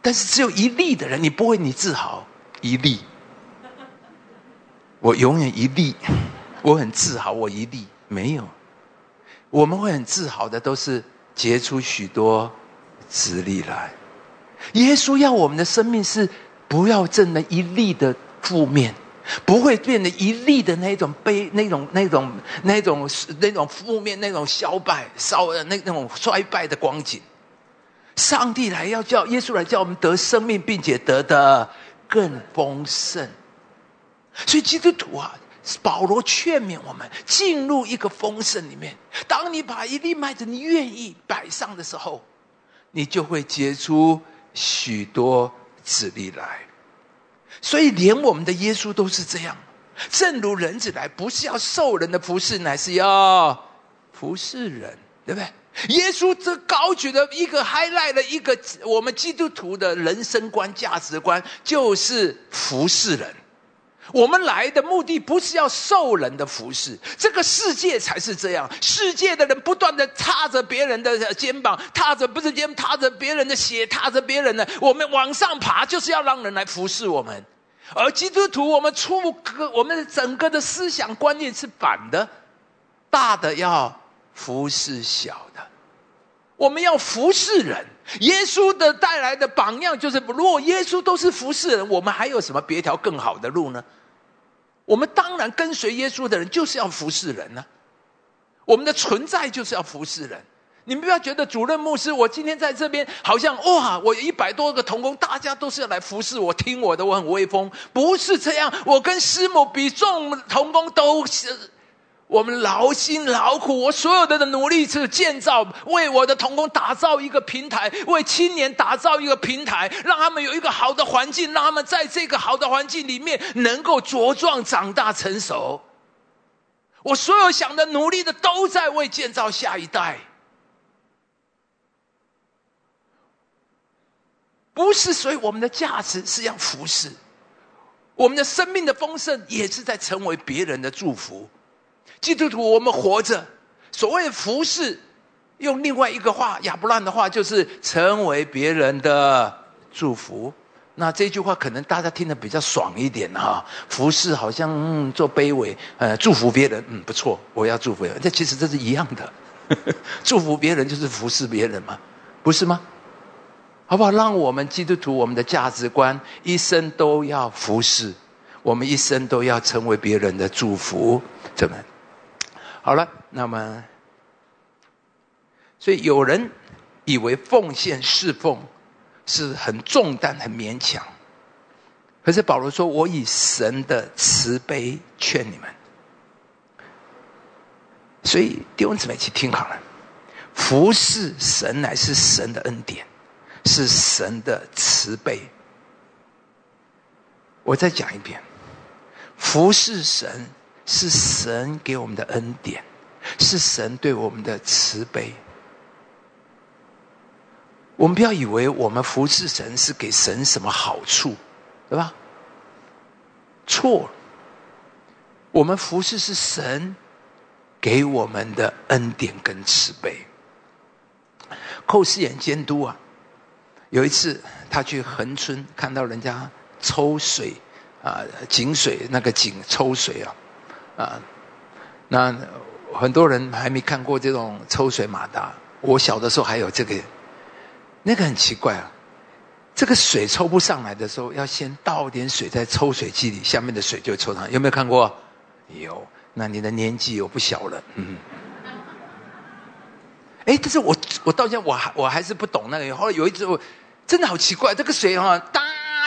但是只有一粒的人，你不会你自豪一粒。我永远一粒，我很自豪，我一粒没有。我们会很自豪的，都是结出许多子粒来。耶稣要我们的生命是不要挣了一粒的负面，不会变得一粒的那种悲、那种、那种、那种、那种负面、那种消败、烧那那种衰败的光景。上帝来要叫耶稣来叫我们得生命，并且得的更丰盛。所以基督徒啊。保罗劝勉我们进入一个丰盛里面。当你把一粒麦子你愿意摆上的时候，你就会结出许多子粒来。所以，连我们的耶稣都是这样。正如人子来，不是要受人的服侍，乃是要服侍人，对不对？耶稣这高举的一个 highlight 的一个我们基督徒的人生观、价值观，就是服侍人。我们来的目的不是要受人的服侍，这个世界才是这样。世界的人不断的踏着别人的肩膀，踏着不是肩，踏着别人的血，踏着别人的。我们往上爬，就是要让人来服侍我们。而基督徒，我们出个我们整个的思想观念是反的，大的要服侍小的，我们要服侍人。耶稣的带来的榜样就是，如果耶稣都是服侍人，我们还有什么别条更好的路呢？我们当然跟随耶稣的人就是要服侍人呢。我们的存在就是要服侍人。你们不要觉得主任牧师，我今天在这边好像哇，我有一百多个童工，大家都是要来服侍我、听我的，我很威风。不是这样，我跟师母比众童工都是。我们劳心劳苦，我所有的的努力是建造，为我的童工打造一个平台，为青年打造一个平台，让他们有一个好的环境，让他们在这个好的环境里面能够茁壮长大成熟。我所有想的努力的都在为建造下一代，不是所以我们的价值是要服侍，我们的生命的丰盛也是在成为别人的祝福。基督徒，我们活着，所谓服侍，用另外一个话，亚伯兰的话，就是成为别人的祝福。那这句话可能大家听得比较爽一点哈。服侍好像嗯做卑微，呃祝福别人，嗯不错，我要祝福人。这其实这是一样的，祝福别人就是服侍别人嘛，不是吗？好不好？让我们基督徒，我们的价值观，一生都要服侍。我们一生都要成为别人的祝福，怎么？好了，那么，所以有人以为奉献侍奉是很重担、很勉强，可是保罗说：“我以神的慈悲劝你们。”所以弟兄姊妹，去听好了，服侍神乃是神的恩典，是神的慈悲。我再讲一遍，服侍神是神给我们的恩典，是神对我们的慈悲。我们不要以为我们服侍神是给神什么好处，对吧？错，我们服侍是神。给我们的恩典跟慈悲，寇世眼监督啊，有一次他去横村看到人家抽水啊井水那个井抽水啊啊，那很多人还没看过这种抽水马达。我小的时候还有这个，那个很奇怪啊，这个水抽不上来的时候，要先倒点水在抽水机里，下面的水就抽上。有没有看过？有。那你的年纪又不小了，嗯。哎，但是我我到现在我还我还是不懂那个。后来有一次，我真的好奇怪，这个水哈哒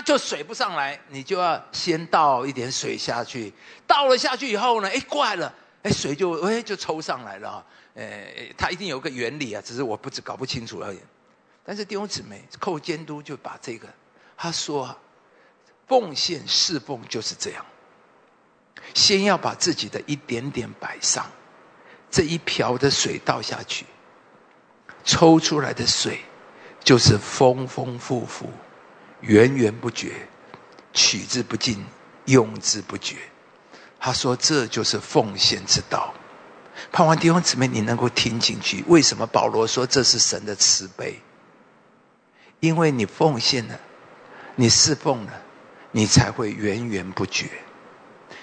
就水不上来，你就要先倒一点水下去，倒了下去以后呢，哎怪了，哎水就哎就抽上来了。哎，它一定有个原理啊，只是我不知搞不清楚而已。但是弟兄姊妹，寇监督就把这个他说，啊奉献侍奉就是这样。先要把自己的一点点摆上，这一瓢的水倒下去，抽出来的水就是丰丰富富、源源不绝、取之不尽、用之不绝。他说：“这就是奉献之道。”盼望弟兄姊妹你能够听进去。为什么保罗说这是神的慈悲？因为你奉献了，你侍奉了，你才会源源不绝。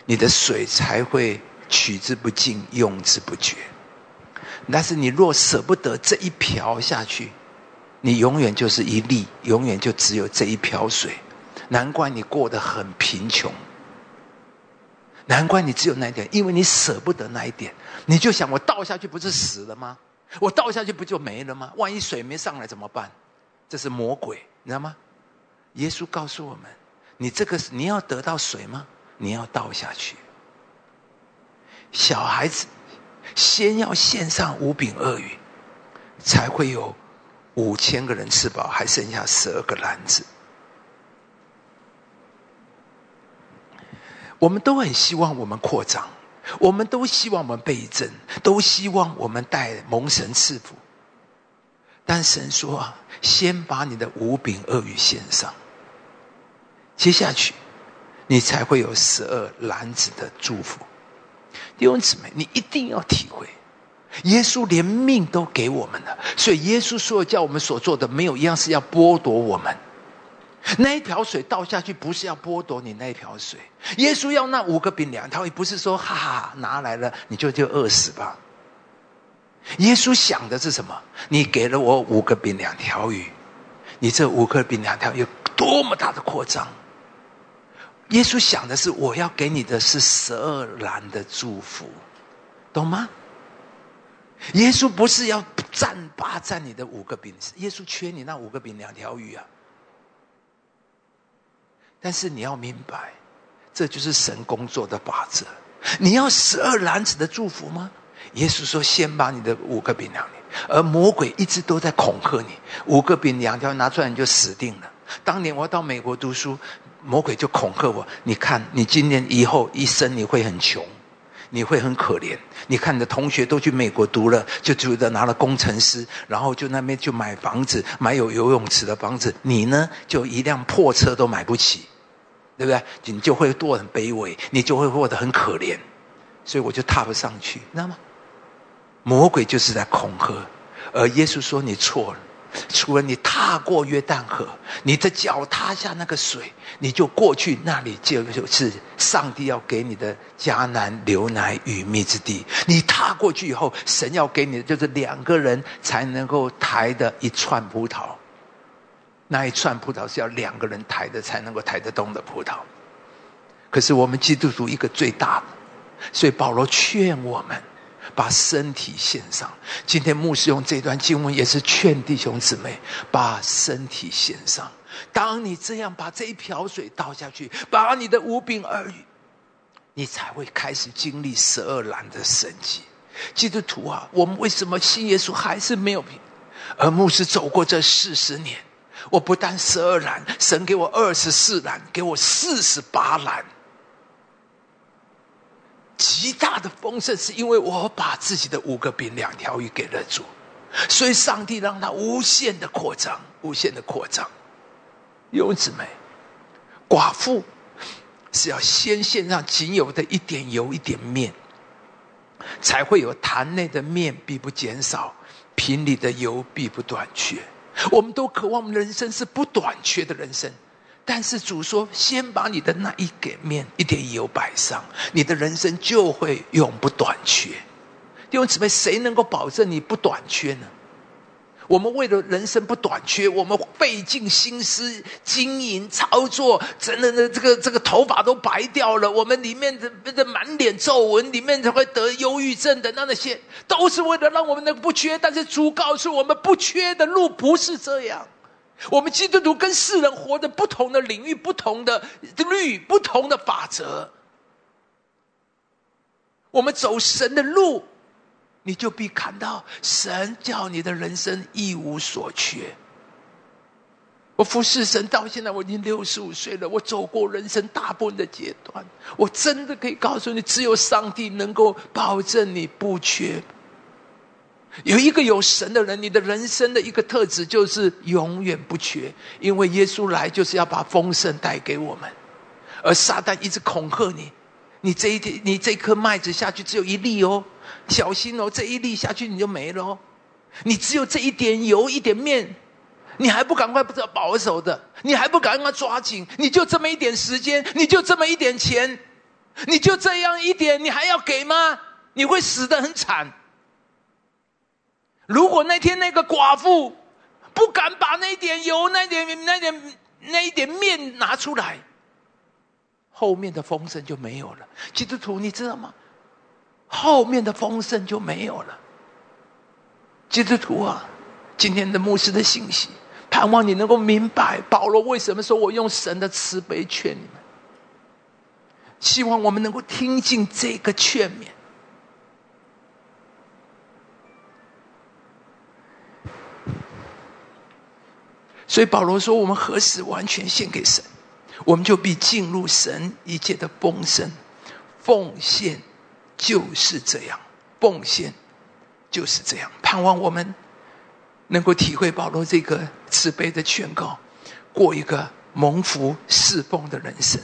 你的水才会取之不尽，用之不绝。但是你若舍不得这一瓢下去，你永远就是一粒，永远就只有这一瓢水。难怪你过得很贫穷，难怪你只有那一点，因为你舍不得那一点。你就想，我倒下去不是死了吗？我倒下去不就没了吗？万一水没上来怎么办？这是魔鬼，你知道吗？耶稣告诉我们：你这个你要得到水吗？你要倒下去，小孩子先要献上五饼二鱼，才会有五千个人吃饱，还剩下十二个篮子。我们都很希望我们扩张，我们都希望我们倍增，都希望我们带蒙神赐福。但神说啊，先把你的五饼二鱼献上，接下去。你才会有十二篮子的祝福，弟兄姊妹，你一定要体会，耶稣连命都给我们了，所以耶稣说叫我们所做的，没有一样是要剥夺我们。那一瓢水倒下去，不是要剥夺你那一瓢水，耶稣要那五个饼两条鱼，不是说哈哈拿来了你就就饿死吧。耶稣想的是什么？你给了我五个饼两条鱼，你这五个饼两条有多么大的扩张？耶稣想的是，我要给你的是十二篮的祝福，懂吗？耶稣不是要占霸占你的五个饼，耶稣缺你那五个饼两条鱼啊。但是你要明白，这就是神工作的法则。你要十二篮子的祝福吗？耶稣说：“先把你的五个饼两条。”而魔鬼一直都在恐吓你，五个饼两条拿出来你就死定了。当年我要到美国读书。魔鬼就恐吓我，你看，你今年以后一生你会很穷，你会很可怜。你看你的同学都去美国读了，就觉得拿了工程师，然后就那边就买房子，买有游泳池的房子。你呢，就一辆破车都买不起，对不对？你就会过很卑微，你就会过得很可怜。所以我就踏不上去，知道吗？魔鬼就是在恐吓，而耶稣说你错了。除了你踏过约旦河，你的脚踏下那个水，你就过去那里，就是上帝要给你的迦南流奶与蜜之地。你踏过去以后，神要给你的就是两个人才能够抬的一串葡萄。那一串葡萄是要两个人抬的才能够抬得动的葡萄。可是我们基督徒一个最大的，所以保罗劝我们把身体献上。今天牧师用这段经文也是劝弟兄姊妹把身体献上。当你这样把这一瓢水倒下去，把你的五饼二鱼，你才会开始经历十二篮的神迹。基督徒啊，我们为什么信耶稣还是没有平？而牧师走过这四十年，我不但十二篮，神给我二十四篮，给我四十八篮，极大的丰盛，是因为我把自己的五个饼两条鱼给了主，所以上帝让他无限的扩张，无限的扩张。幼姊妹，寡妇是要先献上仅有的一点油一点面，才会有坛内的面必不减少，瓶里的油必不短缺。我们都渴望人生是不短缺的人生，但是主说：先把你的那一点面、一点油摆上，你的人生就会永不短缺。弟兄姊妹，谁能够保证你不短缺呢？我们为了人生不短缺，我们费尽心思经营操作，真的的这个这个头发都白掉了，我们里面的的满脸皱纹，里面才会得忧郁症的那那些，都是为了让我们能不缺。但是主告诉我们，不缺的路不是这样。我们基督徒跟世人活的不同的领域、不同的律、不同的法则，我们走神的路。你就必看到神叫你的人生一无所缺。我服侍神到现在，我已经六十五岁了。我走过人生大部分的阶段，我真的可以告诉你，只有上帝能够保证你不缺。有一个有神的人，你的人生的一个特质就是永远不缺，因为耶稣来就是要把丰盛带给我们，而撒旦一直恐吓你，你这一天，你这颗麦子下去只有一粒哦。小心哦，这一粒下去你就没了哦。你只有这一点油一点面，你还不赶快不知道保守的，你还不赶快抓紧？你就这么一点时间，你就这么一点钱，你就这样一点，你还要给吗？你会死的很惨。如果那天那个寡妇不敢把那点油、那点、那点、那一点面拿出来，后面的风声就没有了。基督徒，你知道吗？后面的丰盛就没有了。基督徒啊，今天的牧师的信息，盼望你能够明白保罗为什么说我用神的慈悲劝你们。希望我们能够听进这个劝勉。所以保罗说：“我们何时完全献给神，我们就必进入神一切的丰盛、奉献。”就是这样，奉献就是这样。盼望我们能够体会保罗这个慈悲的劝告，过一个蒙福侍奉的人生。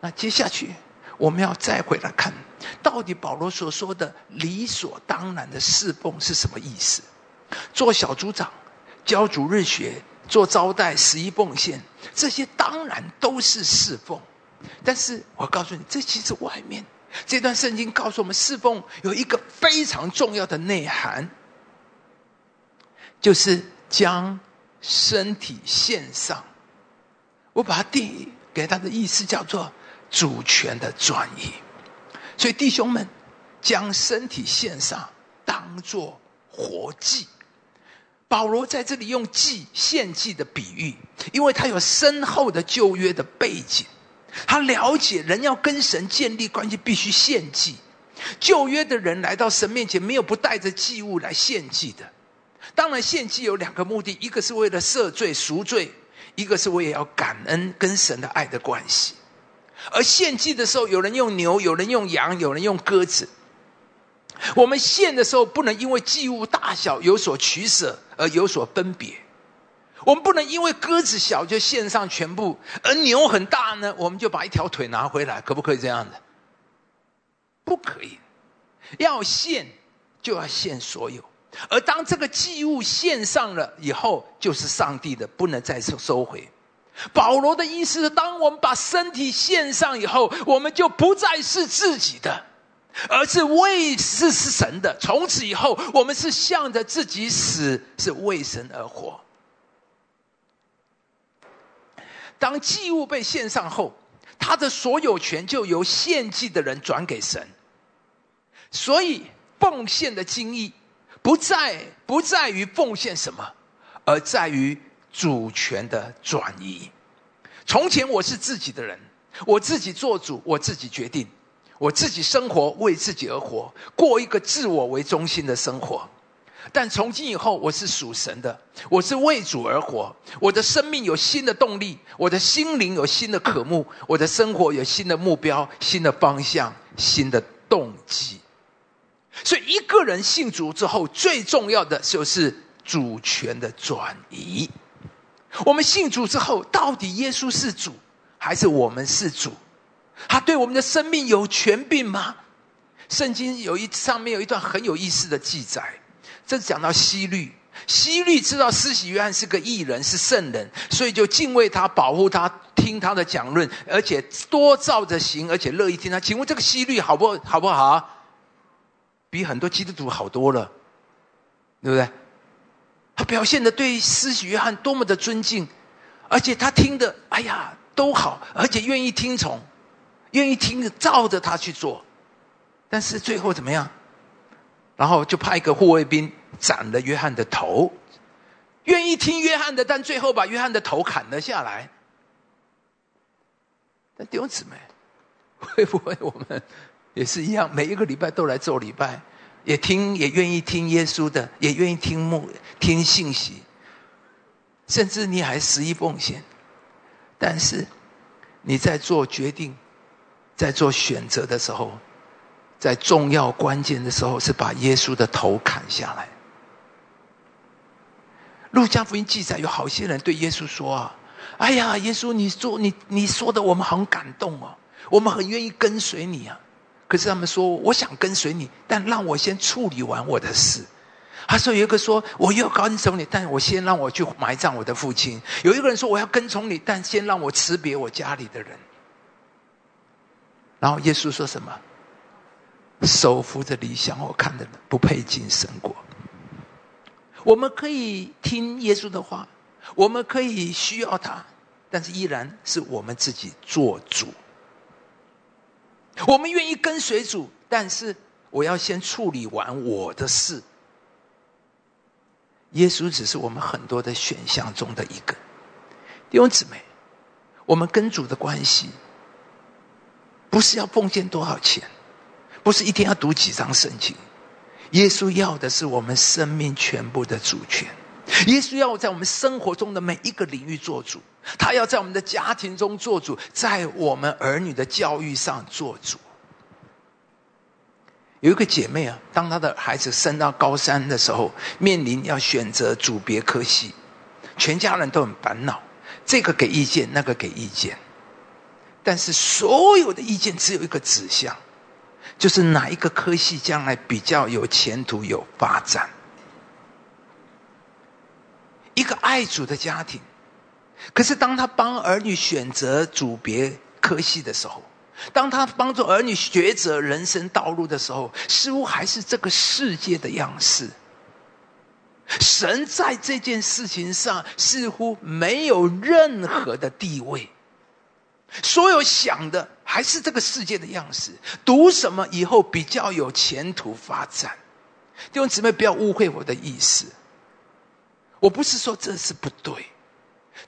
那接下去我们要再回来看，到底保罗所说的理所当然的侍奉是什么意思？做小组长、教主日学、做招待、十一奉献，这些当然都是侍奉。但是我告诉你，这其实外面。这段圣经告诉我们，侍奉有一个非常重要的内涵，就是将身体献上。我把它定义给他的意思叫做主权的转移。所以弟兄们，将身体献上，当做活祭。保罗在这里用祭献祭的比喻，因为他有深厚的旧约的背景。他了解人要跟神建立关系，必须献祭。旧约的人来到神面前，没有不带着祭物来献祭的。当然，献祭有两个目的：一个是为了赦罪赎罪，一个是为了要感恩跟神的爱的关系。而献祭的时候，有人用牛，有人用羊，有人用鸽子。我们献的时候，不能因为祭物大小有所取舍而有所分别。我们不能因为鸽子小就献上全部，而牛很大呢，我们就把一条腿拿回来，可不可以这样的？不可以，要献就要献所有。而当这个祭物献上了以后，就是上帝的，不能再收收回。保罗的意思是，当我们把身体献上以后，我们就不再是自己的，而是为是是神的。从此以后，我们是向着自己死，是为神而活。当祭物被献上后，他的所有权就由献祭的人转给神。所以奉献的精义，不在不在于奉献什么，而在于主权的转移。从前我是自己的人，我自己做主，我自己决定，我自己生活为自己而活，过一个自我为中心的生活。但从今以后，我是属神的，我是为主而活。我的生命有新的动力，我的心灵有新的渴慕，我的生活有新的目标、新的方向、新的动机。所以，一个人信主之后，最重要的就是主权的转移。我们信主之后，到底耶稣是主，还是我们是主？他对我们的生命有权柄吗？圣经有一上面有一段很有意思的记载，这讲到希律。希律知道施洗约翰是个异人，是圣人，所以就敬畏他，保护他，听他的讲论，而且多照着行，而且乐意听他。请问这个希律好不好不好？比很多基督徒好多了，对不对？他表现的对施洗约翰多么的尊敬，而且他听的，哎呀，都好，而且愿意听从，愿意听，照着他去做。但是最后怎么样？然后就派一个护卫兵斩了约翰的头，愿意听约翰的，但最后把约翰的头砍了下来。那弟兄姊妹，会不会我们？也是一样，每一个礼拜都来做礼拜，也听，也愿意听耶稣的，也愿意听牧听信息，甚至你还十一奉献。但是你在做决定、在做选择的时候，在重要关键的时候，是把耶稣的头砍下来。路加福音记载，有好些人对耶稣说：“啊，哎呀，耶稣，你做你你说的，我们很感动哦，我们很愿意跟随你啊。”可是他们说：“我想跟随你，但让我先处理完我的事。”他说：“有一个说我要跟从你，但我先让我去埋葬我的父亲。”有一个人说：“我要跟从你，但先让我辞别我家里的人。”然后耶稣说什么？手扶着理想，我看的不配进神国。我们可以听耶稣的话，我们可以需要他，但是依然是我们自己做主。我们愿意跟随主，但是我要先处理完我的事。耶稣只是我们很多的选项中的一个。弟兄姊妹，我们跟主的关系，不是要奉献多少钱，不是一天要读几张圣经。耶稣要的是我们生命全部的主权。耶稣要在我们生活中的每一个领域做主。他要在我们的家庭中做主，在我们儿女的教育上做主。有一个姐妹啊，当她的孩子升到高三的时候，面临要选择组别科系，全家人都很烦恼，这个给意见，那个给意见，但是所有的意见只有一个指向，就是哪一个科系将来比较有前途、有发展。一个爱主的家庭。可是，当他帮儿女选择组别科系的时候，当他帮助儿女抉择人生道路的时候，似乎还是这个世界的样式。神在这件事情上似乎没有任何的地位，所有想的还是这个世界的样式。读什么以后比较有前途发展？弟兄姊妹，不要误会我的意思，我不是说这是不对。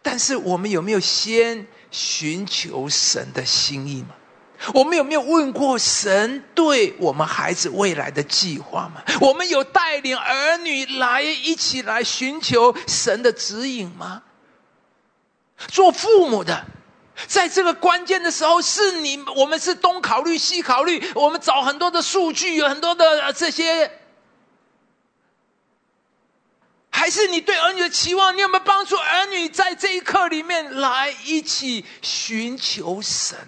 但是我们有没有先寻求神的心意吗？我们有没有问过神对我们孩子未来的计划吗？我们有带领儿女来一起来寻求神的指引吗？做父母的，在这个关键的时候，是你我们是东考虑西考虑，我们找很多的数据，有很多的这些。还是你对儿女的期望？你有没有帮助儿女在这一刻里面来一起寻求神？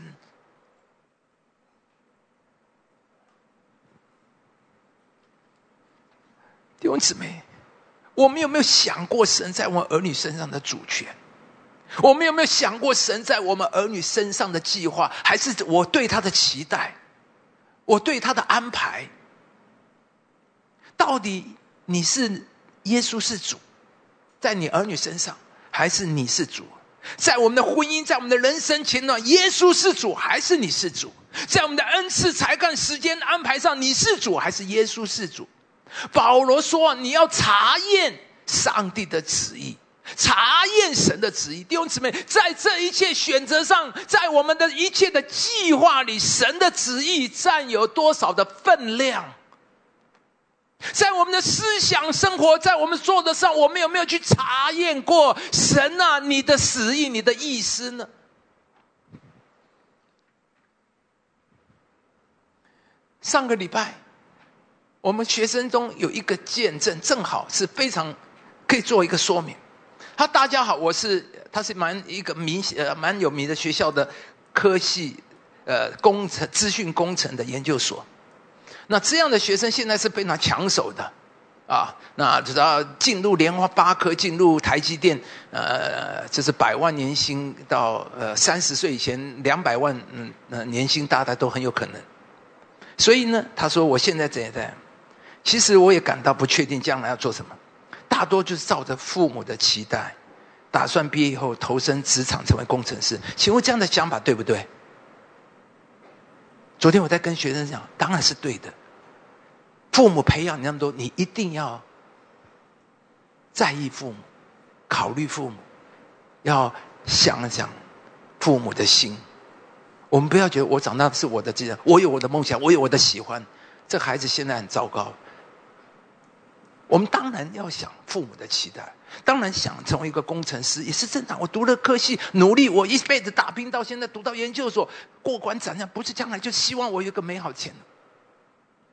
弟兄姊妹，我们有没有想过神在我们儿女身上的主权？我们有没有想过神在我们儿女身上的计划？还是我对他的期待？我对他的安排？到底你是？耶稣是主，在你儿女身上，还是你是主？在我们的婚姻，在我们的人生前段，耶稣是主还是你是主？在我们的恩赐、才干、时间安排上，你是主还是耶稣是主？保罗说：“你要查验上帝的旨意，查验神的旨意。”弟兄姊妹，在这一切选择上，在我们的一切的计划里，神的旨意占有多少的分量？在我们的思想生活，在我们做的上，我们有没有去查验过神啊？你的旨意，你的意思呢？上个礼拜，我们学生中有一个见证，正好是非常可以做一个说明。他大家好，我是他是蛮一个名呃蛮有名的学校的科系呃工程资讯工程的研究所。那这样的学生现在是非常抢手的，啊，那知道进入联华八科，进入台积电，呃，这是百万年薪到呃三十岁以前两百万嗯呃年薪，大家都很有可能。所以呢，他说我现在怎样怎样，其实我也感到不确定将来要做什么，大多就是照着父母的期待，打算毕业以后投身职场成为工程师。请问这样的想法对不对？昨天我在跟学生讲，当然是对的。父母培养你那么多，你一定要在意父母，考虑父母，要想想父母的心。我们不要觉得我长大是我的责任，我有我的梦想，我有我的喜欢。这孩子现在很糟糕。我们当然要想父母的期待，当然想成为一个工程师也是正常。我读了科系，努力，我一辈子打拼到现在，读到研究所，过关斩将，不是将来就希望我有个美好前途。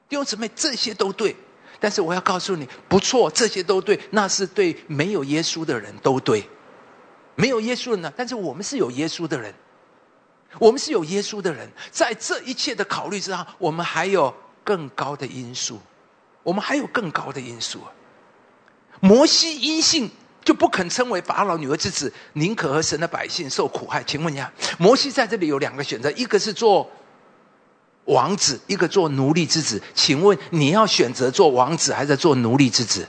弟兄姊妹，这些都对，但是我要告诉你，不错，这些都对，那是对没有耶稣的人都对。没有耶稣的呢？但是我们是有耶稣的人。我们是有耶稣的人，在这一切的考虑之上，我们还有更高的因素，我们还有更高的因素。摩西因信就不肯称为法老女儿之子，宁可和神的百姓受苦害。请问一下，摩西在这里有两个选择，一个是做王子，一个做奴隶之子。请问你要选择做王子，还是做奴隶之子？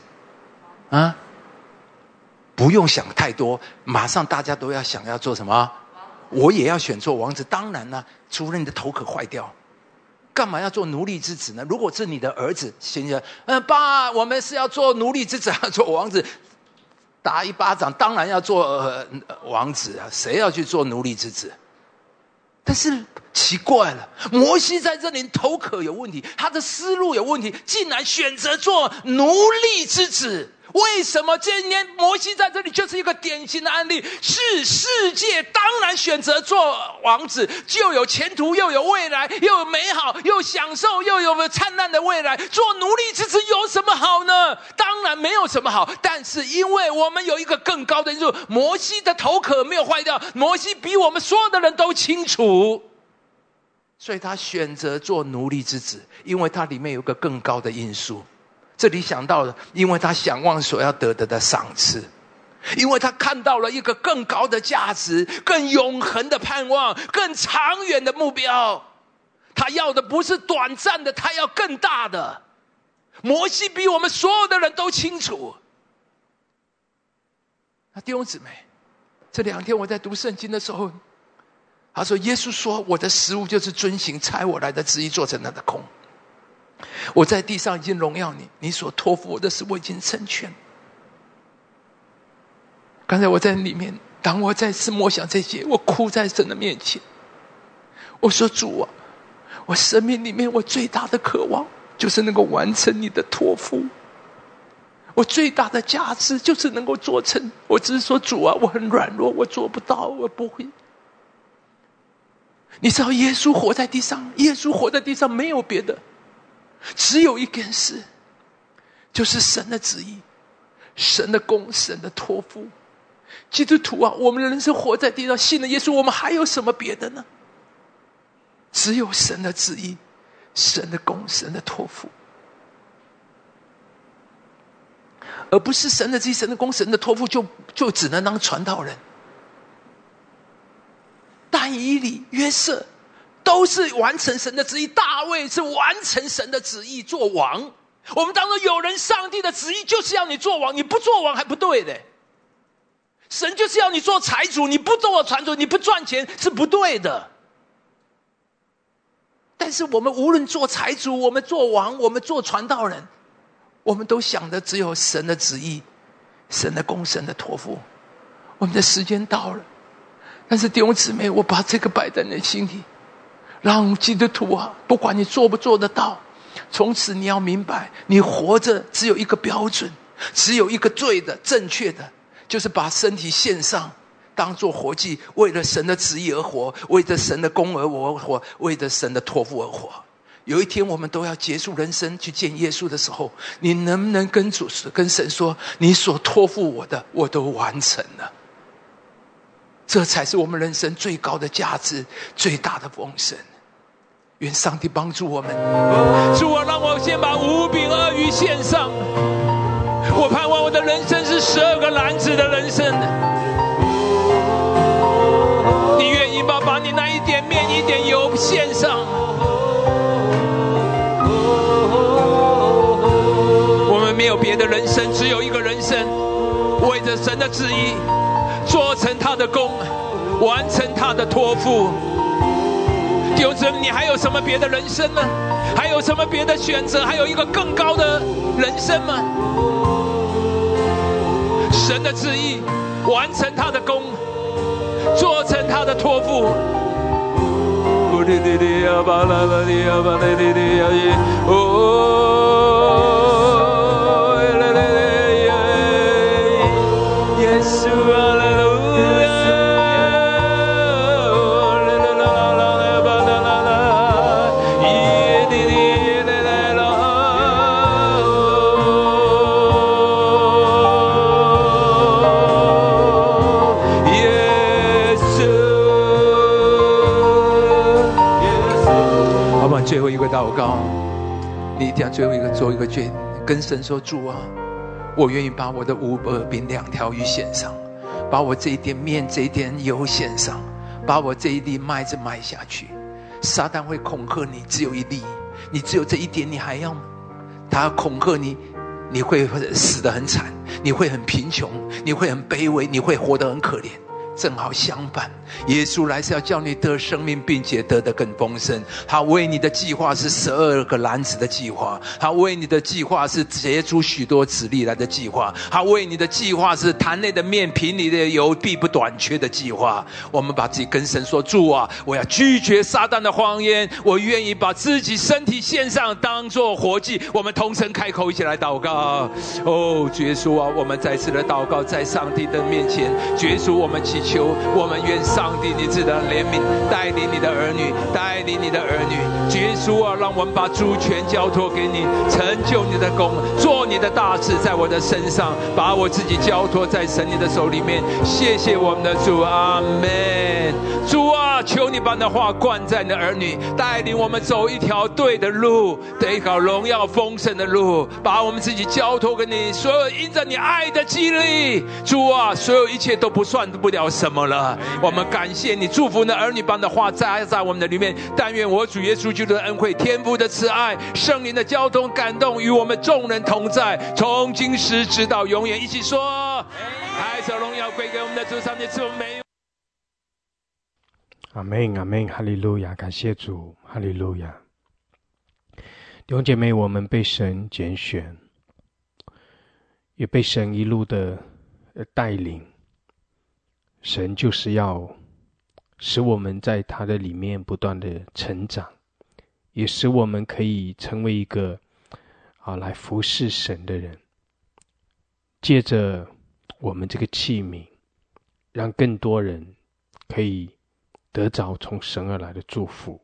啊？不用想太多，马上大家都要想要做什么？我也要选做王子，当然呢，除了你的头可坏掉，干嘛要做奴隶之子呢？如果是你的儿子，行不行？嗯，爸，我们是要做奴隶之子，要做王子，打一巴掌，当然要做呃王子啊！谁要去做奴隶之子？但是奇怪了，摩西在这里头壳有问题，他的思路有问题，竟然选择做奴隶之子。为什么今天摩西在这里就是一个典型的案例？是世界当然选择做王子，就有前途，又有未来，又有美好，又享受，又有灿烂的未来。做奴隶之子有什么好呢？当然没有什么好。但是因为我们有一个更高的因素，摩西的头壳没有坏掉，摩西比我们所有的人都清楚，所以他选择做奴隶之子，因为它里面有个更高的因素。这里想到了，因为他想望所要得的的赏赐，因为他看到了一个更高的价值、更永恒的盼望、更长远的目标。他要的不是短暂的，他要更大的。摩西比我们所有的人都清楚。那弟兄姊妹，这两天我在读圣经的时候，他说：“耶稣说，我的食物就是遵行差我来的旨意做成他的空。”我在地上已经荣耀你，你所托付我的事我已经成全。刚才我在里面，当我再次默想这些，我哭在神的面前。我说：“主啊，我生命里面我最大的渴望就是能够完成你的托付。我最大的价值就是能够做成。我只是说，主啊，我很软弱，我做不到，我不会。你知道，耶稣活在地上，耶稣活在地上没有别的。”只有一件事，就是神的旨意、神的功、神的托付。基督徒啊，我们人生活在地上，信了耶稣，我们还有什么别的呢？只有神的旨意、神的功、神的托付，而不是神的旨意、神的功、神的托付，就就只能当传道人。但以理、约瑟。都是完成神的旨意。大卫是完成神的旨意做王。我们当中有人，上帝的旨意就是要你做王，你不做王还不对的。神就是要你做财主，你不做财主，你不赚钱是不对的。但是我们无论做财主，我们做王，我们做传道人，我们都想的只有神的旨意、神的功、神的托付。我们的时间到了，但是弟兄姊妹，我把这个摆在你心里，让基督徒啊，不管你做不做得到，从此你要明白，你活着只有一个标准，只有一个对的、正确的。就是把身体献上，当做活祭，为了神的旨意而活，为着神的功而活，为着神的托付而活。有一天我们都要结束人生去见耶稣的时候，你能不能跟主、跟神说：“你所托付我的，我都完成了。”这才是我们人生最高的价值，最大的丰盛。愿上帝帮助我们。主啊，让我先把五饼二鱼献上。我盼望我的人生是十二个篮子的人生。你愿意把把你那一点面、一点油献上？我们没有别的人生，只有一个人生，为着神的旨意，做成他的功，完成他的托付。弟兄姊妹，你还有什么别的人生吗？还有什么别的选择？还有一个更高的人生吗？神的旨意，完成他的功，做成他的托付。你一定要最后一个做一个决，跟神说：“主啊，我愿意把我的五百饼两条鱼献上，把我这一点面、这一点油献上，把我这一粒麦子卖下去。撒旦会恐吓你，只有一粒，你只有这一点，你还要吗？他恐吓你，你会死得很惨，你会很贫穷，你会很卑微，你会活得很可怜。”正好相反，耶稣来是要叫你得生命，并且得的更丰盛。他为你的计划是十二个篮子的计划，他为你的计划是结出许多子粒来的计划，他为你的计划是坛内的面、瓶里的油必不短缺的计划。我们把自己跟神说：主啊，我要拒绝撒旦的谎言，我愿意把自己身体献上，当做活祭。我们同声开口，一起来祷告。哦，耶稣啊，我们再次的祷告，在上帝的面前，耶稣，我们祈求。求我们愿上帝你自的怜悯带领你的儿女，带领你的儿女，耶稣啊，让我们把主权交托给你，成就你的功，做你的大事在我的身上，把我自己交托在神你的手里面。谢谢我们的主，阿门。主啊，求你把那话灌在你的儿女，带领我们走一条对的路，得搞荣耀丰盛的路，把我们自己交托给你，所有因着你爱的激励，主啊，所有一切都不算不了。什么了？我们感谢你，祝福你的儿女，般的话栽在我们的里面。但愿我主耶稣基督的恩惠、天父的慈爱、圣灵的交通感动与我们众人同在，从今时直到永远。一起说：爱、和荣耀归给我们的主上帝，赐我们美。阿门，阿门，哈利路亚！感谢主，哈利路亚。弟兄姐妹，我们被神拣选，也被神一路的带领。神就是要使我们在他的里面不断的成长，也使我们可以成为一个啊来服侍神的人。借着我们这个器皿，让更多人可以得着从神而来的祝福。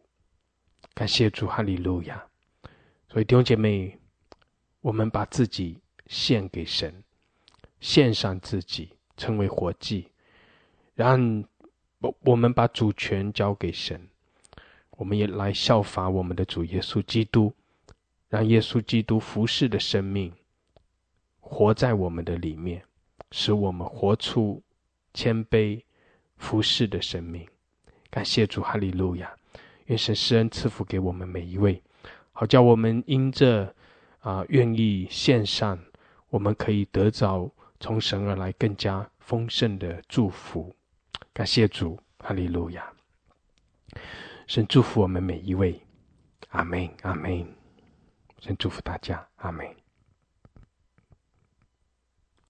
感谢主，哈利路亚！所以弟兄姐妹，我们把自己献给神，献上自己，成为活祭。让我我们把主权交给神，我们也来效法我们的主耶稣基督，让耶稣基督服侍的生命活在我们的里面，使我们活出谦卑服侍的生命。感谢主，哈利路亚！愿神施恩赐福给我们每一位，好叫我们因着啊愿意献上，我们可以得着从神而来更加丰盛的祝福。感谢主，哈利路亚！神祝福我们每一位，阿门，阿门。神祝福大家，阿门。